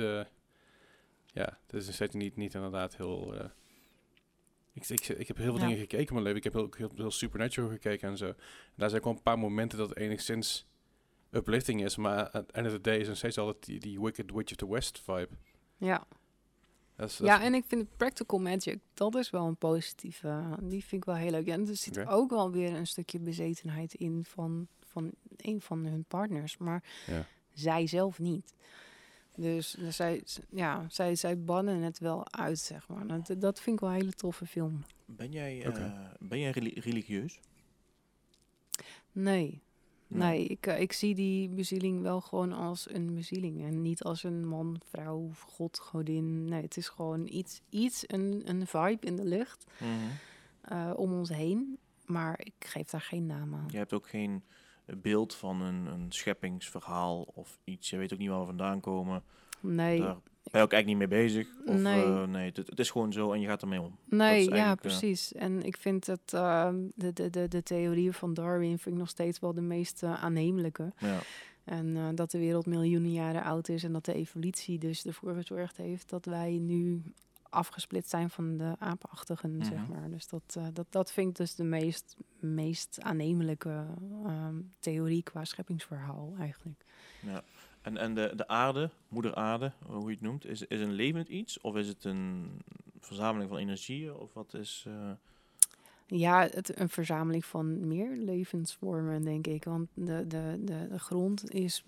ja, het is steeds niet, niet inderdaad heel. eh, ik, ik, ik heb heel veel Ja. dingen gekeken in mijn leven. Ik heb heel, heel, heel Supernatural gekeken en zo. En daar zijn gewoon een paar momenten dat het enigszins uplifting is, maar aan het einde of the day is er steeds altijd die, die Wicked Witch of the West vibe. Ja. Dat is, dat Ja, is- en ik vind practical magic, dat is wel een positieve. Die vind ik wel heel leuk. En er zit ook wel weer een stukje bezetenheid in van, van een van hun partners. Maar ja. zij zelf niet. Dus dus zij, ja, zij, zij bannen het wel uit, zeg maar. Dat, dat vind ik wel een hele toffe film. Ben jij, eh, ben jij reli- religieus? Nee, Nee. ik, eh, ik zie die bezieling wel gewoon als een bezieling. En niet als een man, vrouw, god, godin. Nee, het is gewoon iets, iets een, een vibe in de lucht Mhm. eh, om ons heen. Maar ik geef daar geen naam aan. Je hebt ook geen beeld van een, een scheppingsverhaal of iets. Je weet ook niet waar we vandaan komen. Nee, Daar ben je ook eigenlijk niet mee bezig. Of, Nee. eh, nee het, het is gewoon zo en je gaat ermee om. Dat nee ja, eh, precies. En ik vind het, ehm, de, de, de, de theorieën van Darwin vind ik nog steeds wel de meest eh, aannemelijke. Ja. En dat de wereld miljoenen jaren oud is en dat de evolutie dus ervoor gezorgd heeft dat wij nu afgesplitst zijn van de aapachtigen, zeg Mhm. maar. Dus dat, dat, dat vind ik dus de meest, meest aannemelijke ehm, theorie qua scheppingsverhaal eigenlijk. ja. En, en de, de aarde, moeder aarde, hoe je het noemt, is, is een levend iets? Of is het een verzameling van energieën? Of wat is... eh, Ja, het, een verzameling van meer levensvormen, denk ik. Want de, de, de, grond is,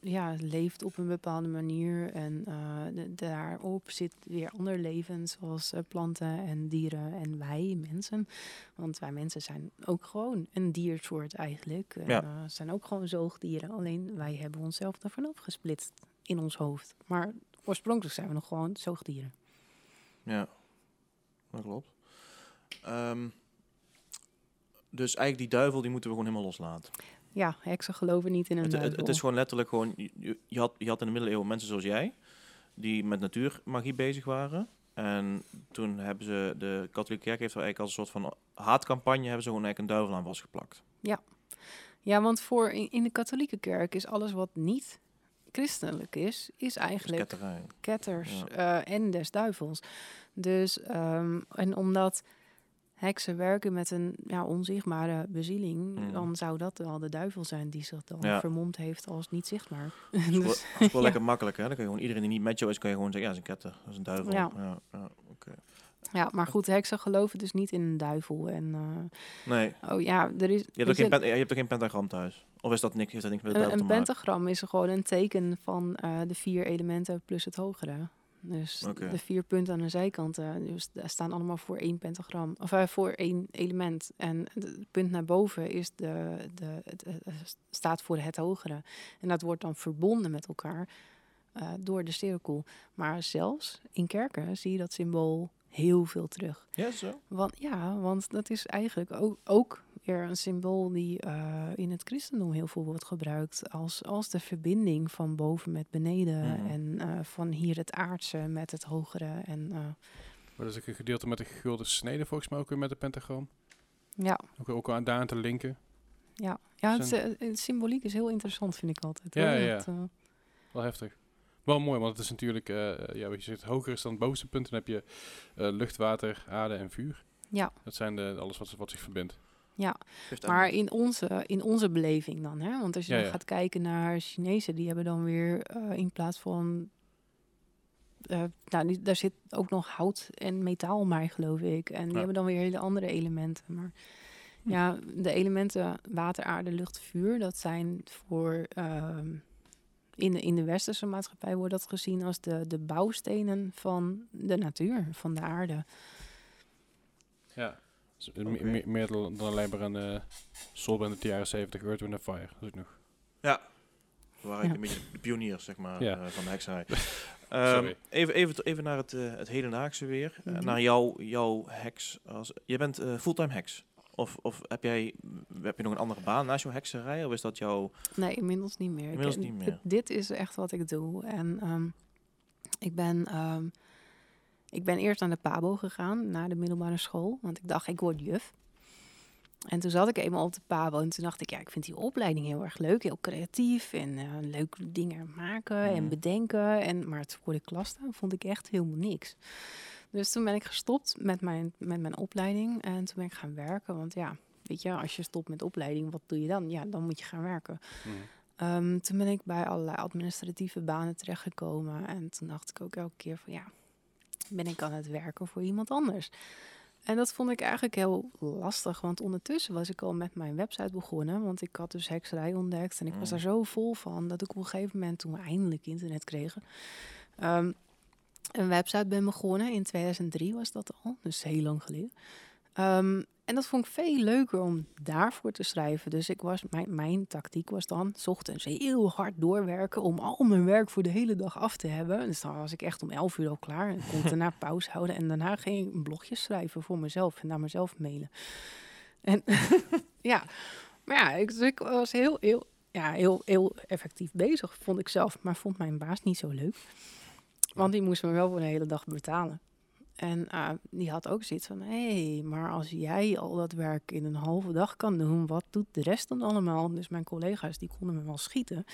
ja, leeft op een bepaalde manier. En eh, de- daarop zit weer ander leven, zoals eh, planten en dieren en wij, mensen. Want wij mensen zijn ook gewoon een diersoort eigenlijk. En, Ja. eh, zijn ook gewoon zoogdieren. Alleen wij hebben onszelf daarvan afgesplitst in ons hoofd. Maar oorspronkelijk zijn we nog gewoon zoogdieren. Ja, dat klopt. Ehm, dus eigenlijk die duivel, die moeten we gewoon helemaal loslaten. Ja, heksen geloven niet in een Het, het, duivel. het is gewoon letterlijk gewoon... Je, had, je had in de middeleeuwen mensen zoals jij, die met natuurmagie bezig waren. En toen hebben ze, de katholieke kerk heeft er eigenlijk als een soort van haatcampagne, hebben ze gewoon eigenlijk een duivel aan vastgeplakt. Ja, want voor in, in de katholieke kerk is alles wat niet christelijk is, is eigenlijk ketters eh, en des duivels. Dus, ehm, en omdat heksen werken met een ja, onzichtbare bezieling, Mhm. dan zou dat wel de duivel zijn die zich dan Ja. vermomd heeft als niet zichtbaar. Dat is wel, dus, dat is wel lekker makkelijk, hè? Dan kun je gewoon iedereen die niet met jou is, kan je gewoon zeggen, ja, dat is een ketter, dat is een duivel. Ja. ja, ja, maar goed, heksen geloven dus niet in een duivel. En, Nee, eh, oh ja, er is... je hebt, geen je, pen- je hebt ook geen pentagram thuis. Of is dat niks, heeft dat niks met de Een, duivel een te maken? pentagram is gewoon een teken van eh, de vier elementen plus het hogere. Dus de vier punten aan de zijkanten, dus daar staan allemaal voor één pentagram, of eh, voor één element. En het punt naar boven is de, de, het, het staat voor het hogere. En dat wordt dan verbonden met elkaar eh, door de cirkel. Maar zelfs in kerken zie je dat symbool heel veel terug. Ja, zo. Want ja, want dat is eigenlijk ook, ook weer een symbool die eh, in het christendom heel veel wordt gebruikt als, als de verbinding van boven met beneden Mhm. en eh, van hier het aardse met het hogere. En Maar dat is ook een gedeelte met de gulden snede volgens mij ook weer met de pentagram. ja, Ook, ook aan daar aan te linken. ja, ja het, symboliek is heel interessant, vind ik altijd. Ja, ja. Het, Wel heftig. Wel mooi, want het is natuurlijk, ja, wat je zegt, hoger is dan het bovenste punt. Dan heb je lucht, water, aarde en vuur. Ja. Dat zijn de, alles wat, wat zich verbindt. Geeft maar in onze, in onze beleving dan, hè? Want als je Ja, dan ja. gaat kijken naar Chinezen, die hebben dan weer eh, in plaats van. eh, nou, die- daar zit ook nog hout en metaal bij, geloof ik. En die Ja. hebben dan weer hele andere elementen. Maar ja, de elementen water, aarde, lucht, vuur, dat zijn voor. ehm, in, de, in de westerse maatschappij wordt dat gezien als de, de bouwstenen van de natuur, van de aarde. Ja. Dus, eh, me- me- meer dan dan alleen maar een uh, soulband uit de jaren 70, Earth, Wind Fire. Dat is nog. Ja. We waren Ja. een beetje de pioniers, zeg maar, Ja. eh, van de hekserij. Ehm, Sorry. even, even, even naar het, eh het hedendaagse weer. Eh, Mhm. naar jouw, jouw heks. Als, je bent eh, fulltime heks. Of, of heb, jij, heb je nog een andere baan naast jouw hekserij? Of is dat jouw... Nee, inmiddels niet meer. Ik- Inmiddels eh, niet meer. Dit, dit is echt wat ik doe. En ehm, ik, ben, ehm, ik ben eerst naar de PABO gegaan, naar de middelbare school. Want ik dacht, ik word juf. En toen zat ik eenmaal op de PABO en toen dacht ik, ja, ik vind die opleiding heel erg leuk. Heel creatief en leuke dingen maken en bedenken. En, maar het voor de klas staan vond ik echt helemaal niks. Dus toen ben ik gestopt met mijn, met mijn opleiding en toen ben ik gaan werken. Want ja, weet je, als je stopt met opleiding, wat doe je dan? Ja, dan moet je gaan werken. Ehm, toen ben ik bij allerlei administratieve banen terechtgekomen. En toen dacht ik ook elke keer van ja, ben ik aan het werken voor iemand anders? En dat vond ik eigenlijk heel lastig, want ondertussen was ik al met mijn website begonnen. Want ik had dus hekserij ontdekt en ik was Mm. daar zo vol van dat ik op een gegeven moment, toen we eindelijk internet kregen, ehm, een website ben begonnen. In 2003 was dat al, dus heel lang geleden. Ehm, en dat vond ik veel leuker om daarvoor te schrijven. Dus ik was, mijn, mijn tactiek was dan, s ochtends heel hard doorwerken om al mijn werk voor de hele dag af te hebben. Dus dan was ik echt om 11 uur al klaar. En kon daarna pauze houden. En daarna ging ik een blogje schrijven voor mezelf en naar mezelf mailen. En ja, maar ja, ik, dus ik was heel, heel, ja, heel, heel effectief bezig, vond ik zelf. Maar vond mijn baas niet zo leuk. Want die moest me wel voor de hele dag betalen. En eh, die had ook zoiets van, hé, hey, maar als jij al dat werk in een halve dag kan doen, wat doet de rest dan allemaal? Dus mijn collega's, die konden me wel schieten.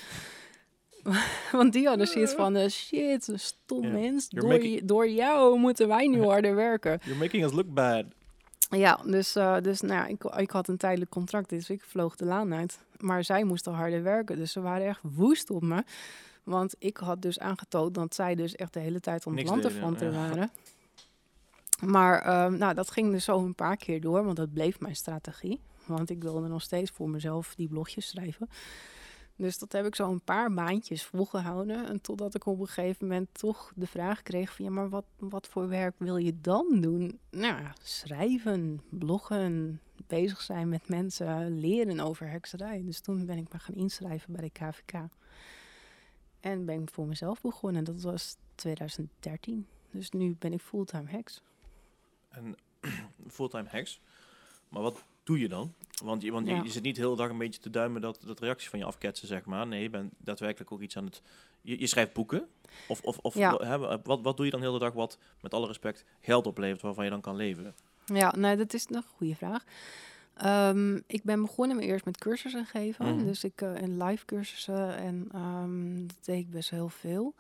Want die hadden zoiets van, eh, shit, een stom Ja. mens, door, making- door jou moeten wij nu harder werken. You're making us look bad. Ja, dus, eh, dus nou, ja, ik, ik had een tijdelijk contract, dus ik vloog de laan uit. Maar zij moesten harder werken, dus ze waren echt woest op me. Want ik had dus aangetoond dat zij dus echt de hele tijd deden, ervan te waren. Maar ehm, nou, dat ging dus zo een paar keer door, want dat bleef mijn strategie. Want ik wilde nog steeds voor mezelf die blogjes schrijven. Dus dat heb ik zo een paar maandjes volgehouden. En totdat ik op een gegeven moment toch de vraag kreeg van... ja, maar wat, wat voor werk wil je dan doen? Nou, schrijven, bloggen, bezig zijn met mensen, leren over hekserij. Dus toen ben ik me gaan inschrijven bij de KVK. En ben ik voor mezelf begonnen. Dat was 2013. Dus nu ben ik fulltime heks. En fulltime heks. Maar wat doe je dan? Want, je, want je, Ja. je zit niet de hele dag een beetje te duimen dat, dat reacties van je afketsen, zeg maar. Nee, je bent daadwerkelijk ook iets aan het... Je, je schrijft boeken. Of, of, of Ja. hè, wat, wat doe je dan de hele dag wat, met alle respect, geld oplevert waarvan je dan kan leven? Ja, nee, dat is een goede vraag. Ehm, ik ben begonnen met eerst met cursussen geven. Mhm. Dus ik uh, in live cursussen en ehm, dat deed ik best heel veel.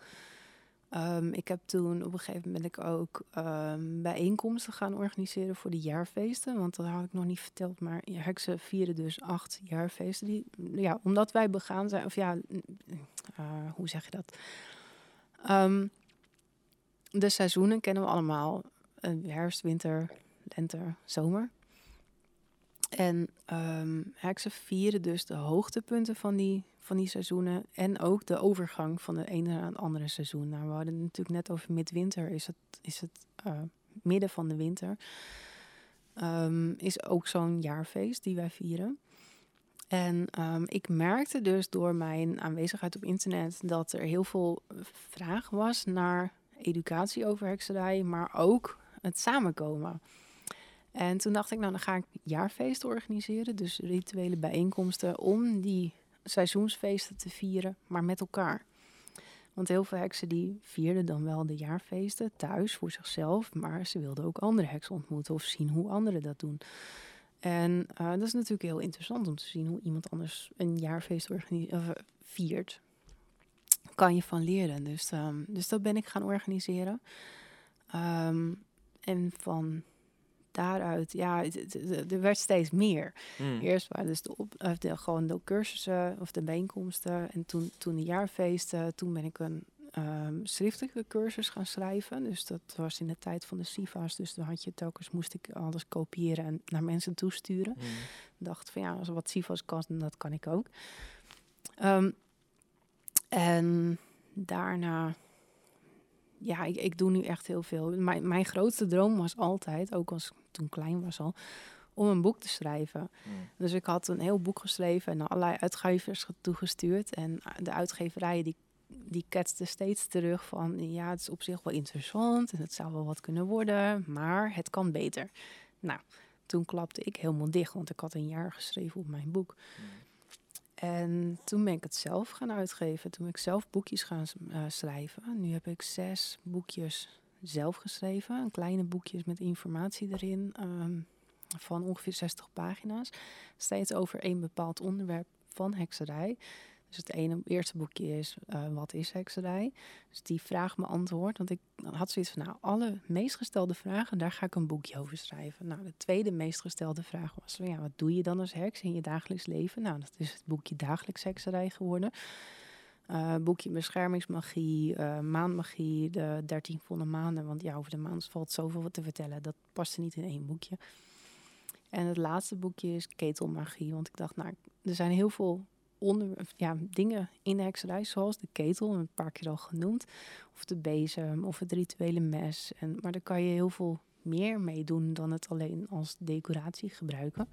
Um, ik heb toen op een gegeven moment ik ook um, bijeenkomsten gaan organiseren voor de jaarfeesten. Want dat had ik nog niet verteld. Maar heksen vieren dus acht jaarfeesten. Die, ja, omdat wij begaan zijn, of ja, uh, hoe zeg je dat? Um, de seizoenen kennen we allemaal. Uh, herfst, winter, lente, zomer. En heksen vieren dus de hoogtepunten van die van die seizoenen. En ook de overgang van de ene naar het andere seizoen. Nou, we hadden het natuurlijk net over midwinter. Is het, is het eh, midden van de winter. Ehm, is ook zo'n jaarfeest die wij vieren. En ehm, ik merkte dus door mijn aanwezigheid op internet dat er heel veel vraag was naar educatie over hekserij, maar ook het samenkomen. En toen dacht ik, nou dan ga ik jaarfeesten organiseren, dus rituele bijeenkomsten om die seizoensfeesten te vieren, maar met elkaar. Want heel veel heksen die vierden dan wel de jaarfeesten thuis voor zichzelf, maar ze wilden ook andere heksen ontmoeten of zien hoe anderen dat doen. En uh, dat is natuurlijk heel interessant om te zien hoe iemand anders een jaarfeest uh, viert. Kan je van leren. Dus, um, dus dat ben ik gaan organiseren. Um, en van daaruit, ja, er werd steeds meer. Mm. Eerst waren dus de, op, of de, gewoon de cursussen of de bijeenkomsten. En toen, toen de jaarfeesten, toen ben ik een um, schriftelijke cursus gaan schrijven. Dus dat was in de tijd van de SIVA's. Dus dan had je telkens, moest ik alles kopiëren en naar mensen toesturen. Mm. Dacht van ja, als wat SIVA's kan, dat kan ik ook. Um, en daarna, ja, ik, ik doe nu echt heel veel. Mijn, mijn grootste droom was altijd, ook als ik toen klein was al, om een boek te schrijven. Mm. Dus ik had een heel boek geschreven en allerlei uitgevers toegestuurd. En de uitgeverijen die die ketste steeds terug van ja, het is op zich wel interessant en het zou wel wat kunnen worden, maar het kan beter. Nou, toen klapte ik helemaal dicht, want ik had een jaar geschreven op mijn boek. Hmm. En toen ben ik het zelf gaan uitgeven. Toen ben ik zelf boekjes gaan uh, schrijven. Nu heb ik zes boekjes zelf geschreven. Kleine boekjes met informatie erin. Um, van ongeveer 60 pagina's. Steeds over één bepaald onderwerp van hekserij. Dus het ene, eerste boekje is uh, wat is hekserij? Dus die vraag me antwoord. Want ik had zoiets van, nou, alle meest gestelde vragen, daar ga ik een boekje over schrijven. Nou, de tweede meest gestelde vraag was, ja, wat doe je dan als heks in je dagelijks leven? Nou, dat is het boekje dagelijks hekserij geworden. Uh, boekje beschermingsmagie, uh, maanmagie, de dertien volle maanden. Want ja, over de maan valt zoveel wat te vertellen. Dat paste niet in één boekje. En het laatste boekje is ketelmagie. Want ik dacht, nou, er zijn heel veel onder, ja, dingen in de hekserij, zoals de ketel, een paar keer al genoemd, of de bezem of het rituele mes. En, maar daar kan je heel veel meer mee doen dan het alleen als decoratie gebruiken.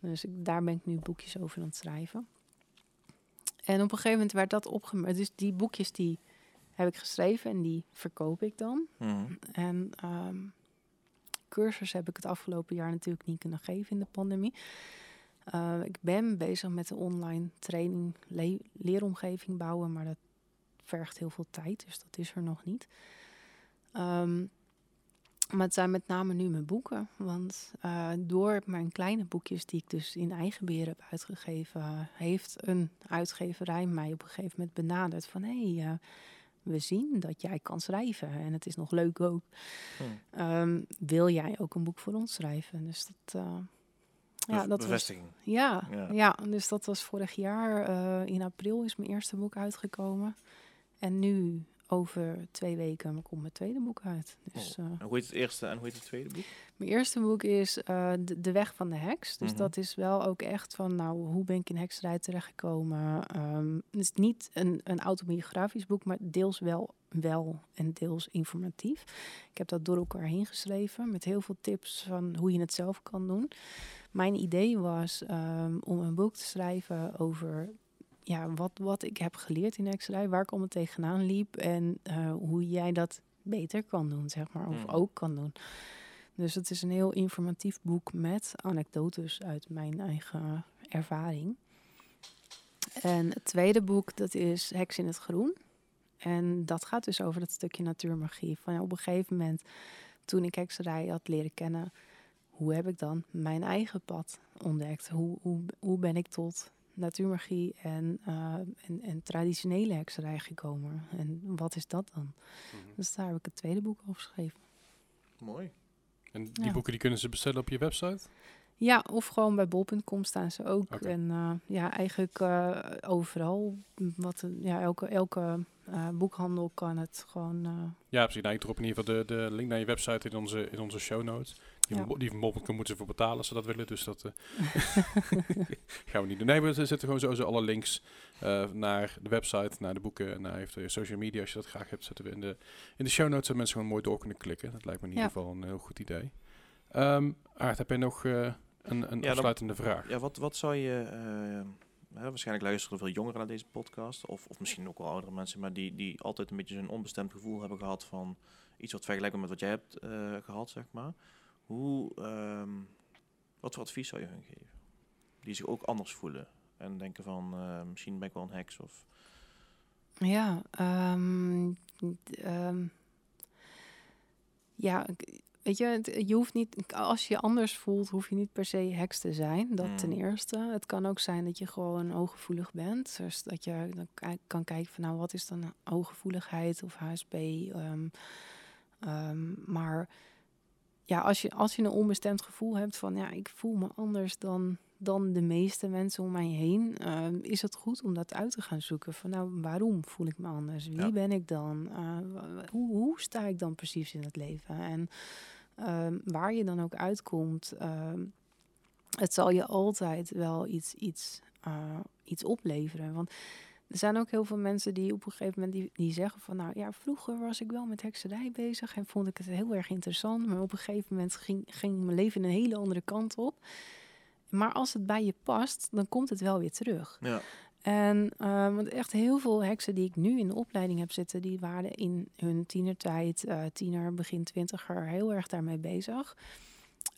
Dus ik, daar ben ik nu boekjes over aan het schrijven. En op een gegeven moment werd dat opgemerkt. Dus die boekjes die heb ik geschreven en die verkoop ik dan. Mm. En um, cursus heb ik het afgelopen jaar natuurlijk niet kunnen geven in de pandemie. Uh, ik ben bezig met de online training, le leeromgeving bouwen, maar dat vergt heel veel tijd, dus dat is er nog niet. Um, maar het zijn met name nu mijn boeken. Want uh, door mijn kleine boekjes die ik dus in eigen beheer heb uitgegeven, heeft een uitgeverij mij op een gegeven moment benaderd van hé, hey, uh, we zien dat jij kan schrijven en het is nog leuk ook. Hmm. Um, wil jij ook een boek voor ons schrijven? Dus dat, uh, ja, dat bevestiging. Was, ja, ja, ja. dus dat was vorig jaar. Uh, in april is mijn eerste boek uitgekomen. En nu over twee weken komt mijn tweede boek uit. Dus, oh. en hoe heet het eerste en hoe heet het tweede boek? Mijn eerste boek is uh, de, de, Weg van de Heks. Dus mm -hmm. dat is wel ook echt van, nou, hoe ben ik in hekserij terechtgekomen? Um, het is niet een, een autobiografisch boek, maar deels wel, wel en deels informatief. Ik heb dat door elkaar heen geschreven met heel veel tips van hoe je het zelf kan doen. Mijn idee was um, om een boek te schrijven over ja, wat, wat ik heb geleerd in hekserij, waar ik allemaal tegenaan liep en uh, hoe jij dat beter kan doen, zeg maar, of mm. ook kan doen. Dus het is een heel informatief boek met anekdotes uit mijn eigen ervaring. En het tweede boek, dat is Heks in het Groen. En dat gaat dus over dat stukje natuurmagie. Van ja, op een gegeven moment, toen ik hekserij had leren kennen, hoe heb ik dan mijn eigen pad ontdekt? Hoe, hoe, hoe ben ik tot natuurmagie en, uh, en, en, traditionele hekserij gekomen? En wat is dat dan? Mm -hmm. Dus daar heb ik het tweede boek over geschreven. Mooi. En die ja. boeken die kunnen ze bestellen op je website? Ja, of gewoon bij bol.com staan ze ook. En eh, ja, eigenlijk eh, overal. Wat, een- ja, elke, elke eh, boekhandel kan het gewoon. eh, Ja, precies. Nou, ik drop in ieder geval de, de link naar je website in onze, in onze show notes. Die, Ja. die Bol.com moeten ze voor betalen als ze dat willen. Dus dat eh, gaan we niet doen. Nee, maar er zitten gewoon sowieso alle links eh, naar de website, naar de boeken, naar eventueel je social media. Als je dat graag hebt, zetten we in de, in de show notes. Dat mensen gewoon mooi door kunnen klikken. Dat lijkt me in Ja. ieder geval een heel goed idee. Ehm Aart, heb jij nog eh, een, een afsluitende vraag? Ja, wat, wat zou je... hè, waarschijnlijk luisteren veel jongeren naar deze podcast. Of, of misschien ook wel oudere mensen. Maar die, die altijd een beetje zo'n onbestemd gevoel hebben gehad van... Iets wat vergelijkbaar met wat jij hebt eh, gehad, zeg maar. Hoe... ehm, wat voor advies zou je hun geven? Die zich ook anders voelen. En denken van... eh, misschien ben ik wel een heks of... Ja, ehm, ehm, ja, weet je, je hoeft niet, als je je anders voelt, hoef je niet per se heks te zijn. Dat ten Mm. eerste. Het kan ook zijn dat je gewoon hooggevoelig bent. Dus dat je dan kan kijken van, nou, wat is dan hooggevoeligheid of HSP? maar ja, als je, als je een onbestemd gevoel hebt van, ja, ik voel me anders dan, dan de meeste mensen om mij heen, ehm, is het goed om dat uit te gaan zoeken. Van, nou, waarom voel ik me anders? Wie Ja. ben ik dan? Eh, hoe, hoe sta ik dan precies in het leven? En ehm, waar je dan ook uitkomt, ehm, het zal je altijd wel iets, iets, eh, iets opleveren. Want er zijn ook heel veel mensen die op een gegeven moment die, die zeggen van nou ja, vroeger was ik wel met hekserij bezig en vond ik het heel erg interessant. Maar op een gegeven moment ging, ging mijn leven een hele andere kant op. Maar als het bij je past, dan komt het wel weer terug. Ja. En eh, want echt heel veel heksen die ik nu in de opleiding heb zitten, die waren in hun tienertijd, eh tiener, begin twintiger, heel erg daarmee bezig.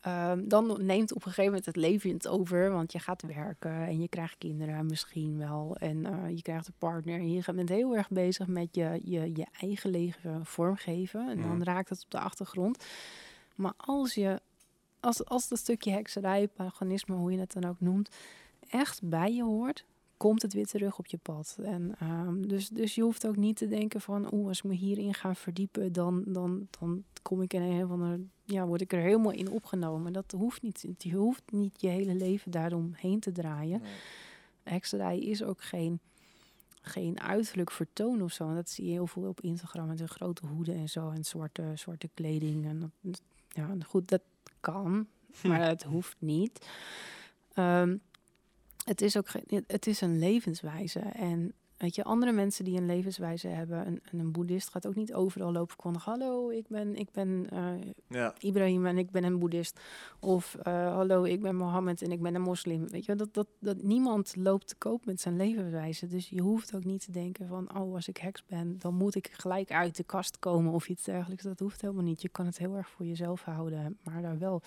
Ehm, dan neemt op een gegeven moment het leven het over, want je gaat werken en je krijgt kinderen misschien wel. En eh, je krijgt een partner en je bent heel erg bezig met je, je, je eigen leven vormgeven. En dan Mhm. raakt het op de achtergrond. Maar als je, als, als dat stukje hekserij, paganisme, hoe je het dan ook noemt, echt bij je hoort, komt het weer terug op je pad. En, ehm, dus, dus je hoeft ook niet te denken van, oeh, als ik me hierin ga verdiepen, dan, dan, dan kom ik in een van de, ja, word ik er helemaal in opgenomen. Dat hoeft niet. Je hoeft niet je hele leven daaromheen te draaien. Nee. Hekserij is ook geen, geen uiterlijk vertoon of zo. En dat zie je heel veel op Instagram met een grote hoeden en zo en zwarte, zwarte kleding. En dat, ja, goed, dat kan, maar het hoeft niet. Ehm, het is ook het is een levenswijze. En weet je, andere mensen die een levenswijze hebben, een, een boeddhist gaat ook niet overal lopen kondigen. Hallo, ik ben, ik ben eh, Ja. Ibrahim en ik ben een boeddhist. Of eh, hallo, ik ben Mohammed en ik ben een moslim. Weet je, dat, dat, dat niemand loopt te koop met zijn levenswijze. Dus je hoeft ook niet te denken van, oh, als ik heks ben, dan moet ik gelijk uit de kast komen of iets dergelijks. Dat hoeft helemaal niet. Je kan het heel erg voor jezelf houden, maar daar wel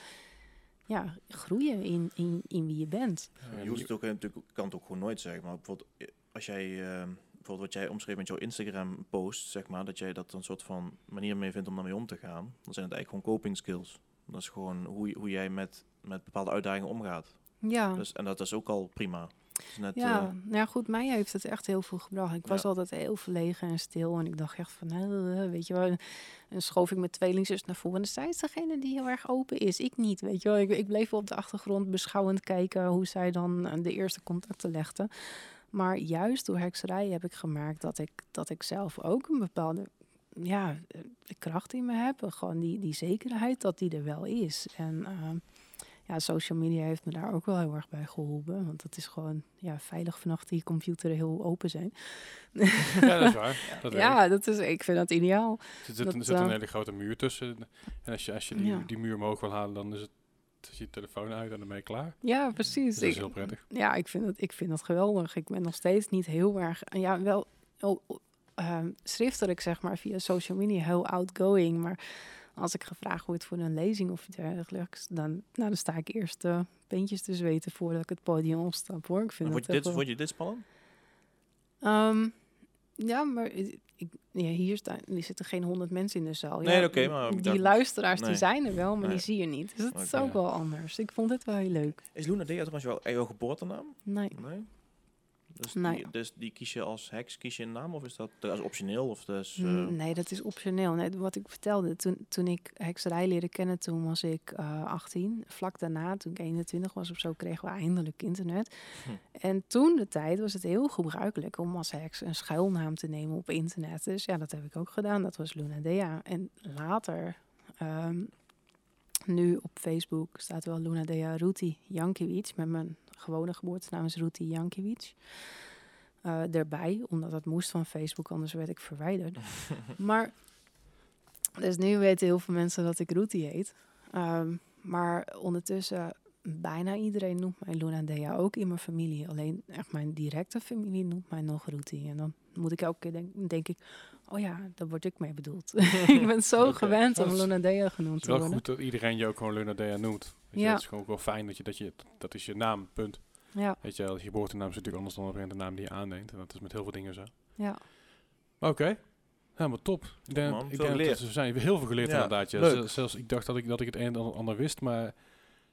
ja, groeien in, in, in wie je bent. Ja, je hoeft het ook natuurlijk, kan het ook gewoon nooit zeggen. Maar bijvoorbeeld, eh, als jij, eh, bijvoorbeeld wat jij omschreef met jouw Instagram post, zeg maar, dat jij dat een soort van manier mee vindt om daarmee om te gaan, dan zijn het eigenlijk gewoon coping skills. Dat is gewoon hoe, hoe jij met, met bepaalde uitdagingen omgaat. Ja. Dus, en dat is ook al prima. Net, Ja, eh, nou ja, goed, mij heeft het echt heel veel gebracht. Ik was altijd heel verlegen en stil. En ik dacht echt van, eh, weet je wel. En schoof ik mijn tweelingzus naar voren. En zij is degene die heel erg open is. Ik niet, weet je wel. Ik, ik bleef op de achtergrond beschouwend kijken hoe zij dan eh, de eerste contacten legde. Maar juist door hekserij heb ik gemerkt dat ik, dat ik zelf ook een bepaalde ja, kracht in me heb. Gewoon die, die zekerheid dat die er wel is. En eh, ja, social media heeft me daar ook wel heel erg bij geholpen. Want het is gewoon ja, veilig vannacht die computer heel open zijn. Ja, dat is waar. Dat ja, dat is, ik vind dat ideaal. Er zit, dat, er zit een eh, hele grote muur tussen. En als je, als je die, Ja. die muur omhoog wil halen, dan is het zet je telefoon uit en dan ben je klaar. Ja, precies. Dus dat is heel prettig. Ja, ik vind, het, ik vind dat geweldig. Ik ben nog steeds niet heel erg... Ja, wel oh, oh, ehm, schriftelijk, zeg maar, via social media heel outgoing. Maar als ik gevraagd word voor een lezing of iets dergelijks... dan, nou, dan sta ik eerst uh, peentjes te zweten voordat ik het podium opstap, hoor. Ik vind vond, je dat dit, wel- vond je dit spannend? Ehm, ja, maar ik, ja, hier staan, er zitten geen honderd mensen in de zaal. Nee, oké, maar die dacht- luisteraars die zijn er wel, maar Nee. die zie je niet. Dus het is ook wel anders. Ik vond het wel heel leuk. Is Luna Dea trouwens jouw, jouw geboortenaam? Nee. Nee? Dus, Nee. die, dus die kies je als heks, kies je een naam of is dat, is optioneel? Of dus, Nee, dat is optioneel. Nee, wat ik vertelde, toen, toen ik hekserij leerde kennen, toen was ik eh 18. Vlak daarna, toen ik 21 was of zo, kregen we eindelijk internet. Hm. En toen de tijd was het heel gebruikelijk om als heks een schuilnaam te nemen op internet. Dus ja, dat heb ik ook gedaan. Dat was Luna Dea. En later, ehm, nu op Facebook, staat wel Luna Dea Ruti Jankiewicz. Met mijn gewone geboortenaam is Ruti Jankiewicz. eh, erbij, omdat dat moest van Facebook, anders werd ik verwijderd. Maar, dus nu weten heel veel mensen dat ik Ruti heet. Ehm, maar ondertussen, bijna iedereen noemt mij Luna Dea, ook in mijn familie. Alleen echt mijn directe familie noemt mij nog Ruti. En dan moet ik elke keer denk, denk ik, oh ja, daar word ik mee bedoeld. ik ben zo gewend om Luna Dea Het genoemd is te wel worden. goed dat iedereen je ook gewoon Luna Dea noemt. Weet je, Ja. Het is gewoon ook wel fijn dat je, dat je, dat is je naam, punt. Ja, Weet je, wel, je geboortenaam is natuurlijk anders dan op de naam die je aanneemt. En dat is met heel veel dingen zo. ja. Oké. Helemaal top. Ik denk, Man, ik denk dat we zijn heel veel geleerd Ja, inderdaad. Ja. Zelfs ik dacht dat ik, dat ik het een en ander wist, maar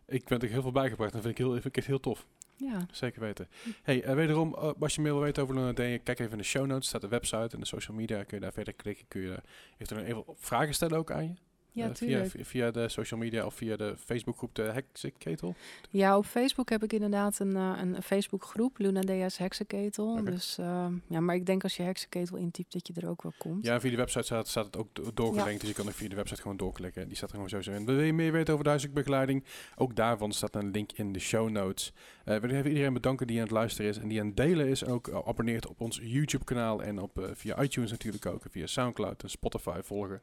ik ben er heel veel bijgebracht. En dat vind ik, heel, vind ik echt heel tof. Ja. Zeker weten. Hey, eh, wederom, eh, als je meer wil weten over Luna kijk even in de show notes. staat de website en de social media. Kun je daar verder klikken. Kun je eventueel even vragen stellen ook aan je. Ja, Eh, via, via, de social media of via de Facebookgroep de Heksenketel. Ja, op Facebook heb ik inderdaad een, eh, een Facebookgroep, Luna Dea's Heksenketel. Dus ehm, ja, maar ik denk als je heksenketel intypt dat je er ook wel komt. Ja, via de website staat, staat het ook do- doorgelinkt. Dus je kan ook via de website gewoon doorklikken. Die staat er gewoon sowieso in. Wil je meer weten over de huiselijke begeleiding? Ook daarvan staat een link in de show notes. Eh we willen even iedereen bedanken die aan het luisteren is en die aan het delen is. En ook abonneert op ons YouTube kanaal en op, via iTunes natuurlijk ook. En via Soundcloud en Spotify volgen.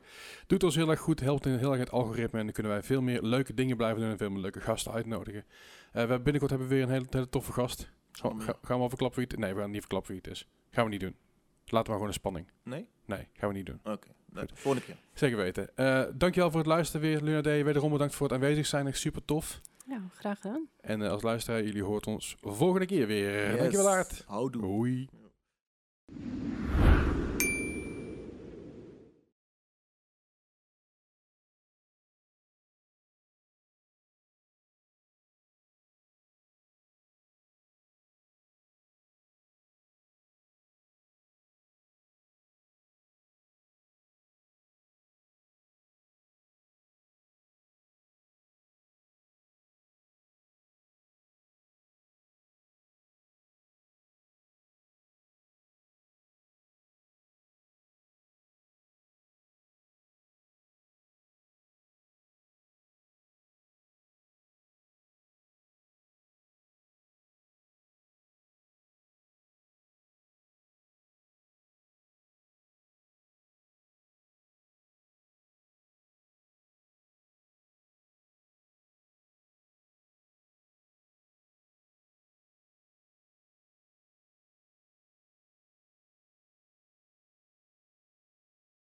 Doet ons heel erg goed, helpt in, heel erg het algoritme. En dan kunnen wij veel meer leuke dingen blijven doen en veel meer leuke gasten uitnodigen. Eh, we binnenkort hebben we weer een hele, hele toffe gast. Gaan, ga- gaan we al verklappen wie het Nee, we gaan niet verklappen wie het is. Gaan we niet doen. Laten we maar gewoon een spanning. Nee? Nee, gaan we niet doen. Oké. Nee, Goed. volgende keer. Zeker weten. Eh dankjewel voor het luisteren weer, Luna D. Wederom bedankt voor het aanwezig zijn. Echt super tof. Ja, graag gedaan. En eh, als luisteraar, jullie hoort ons volgende keer weer. Dankjewel, Aard. Houdoe. Hoi.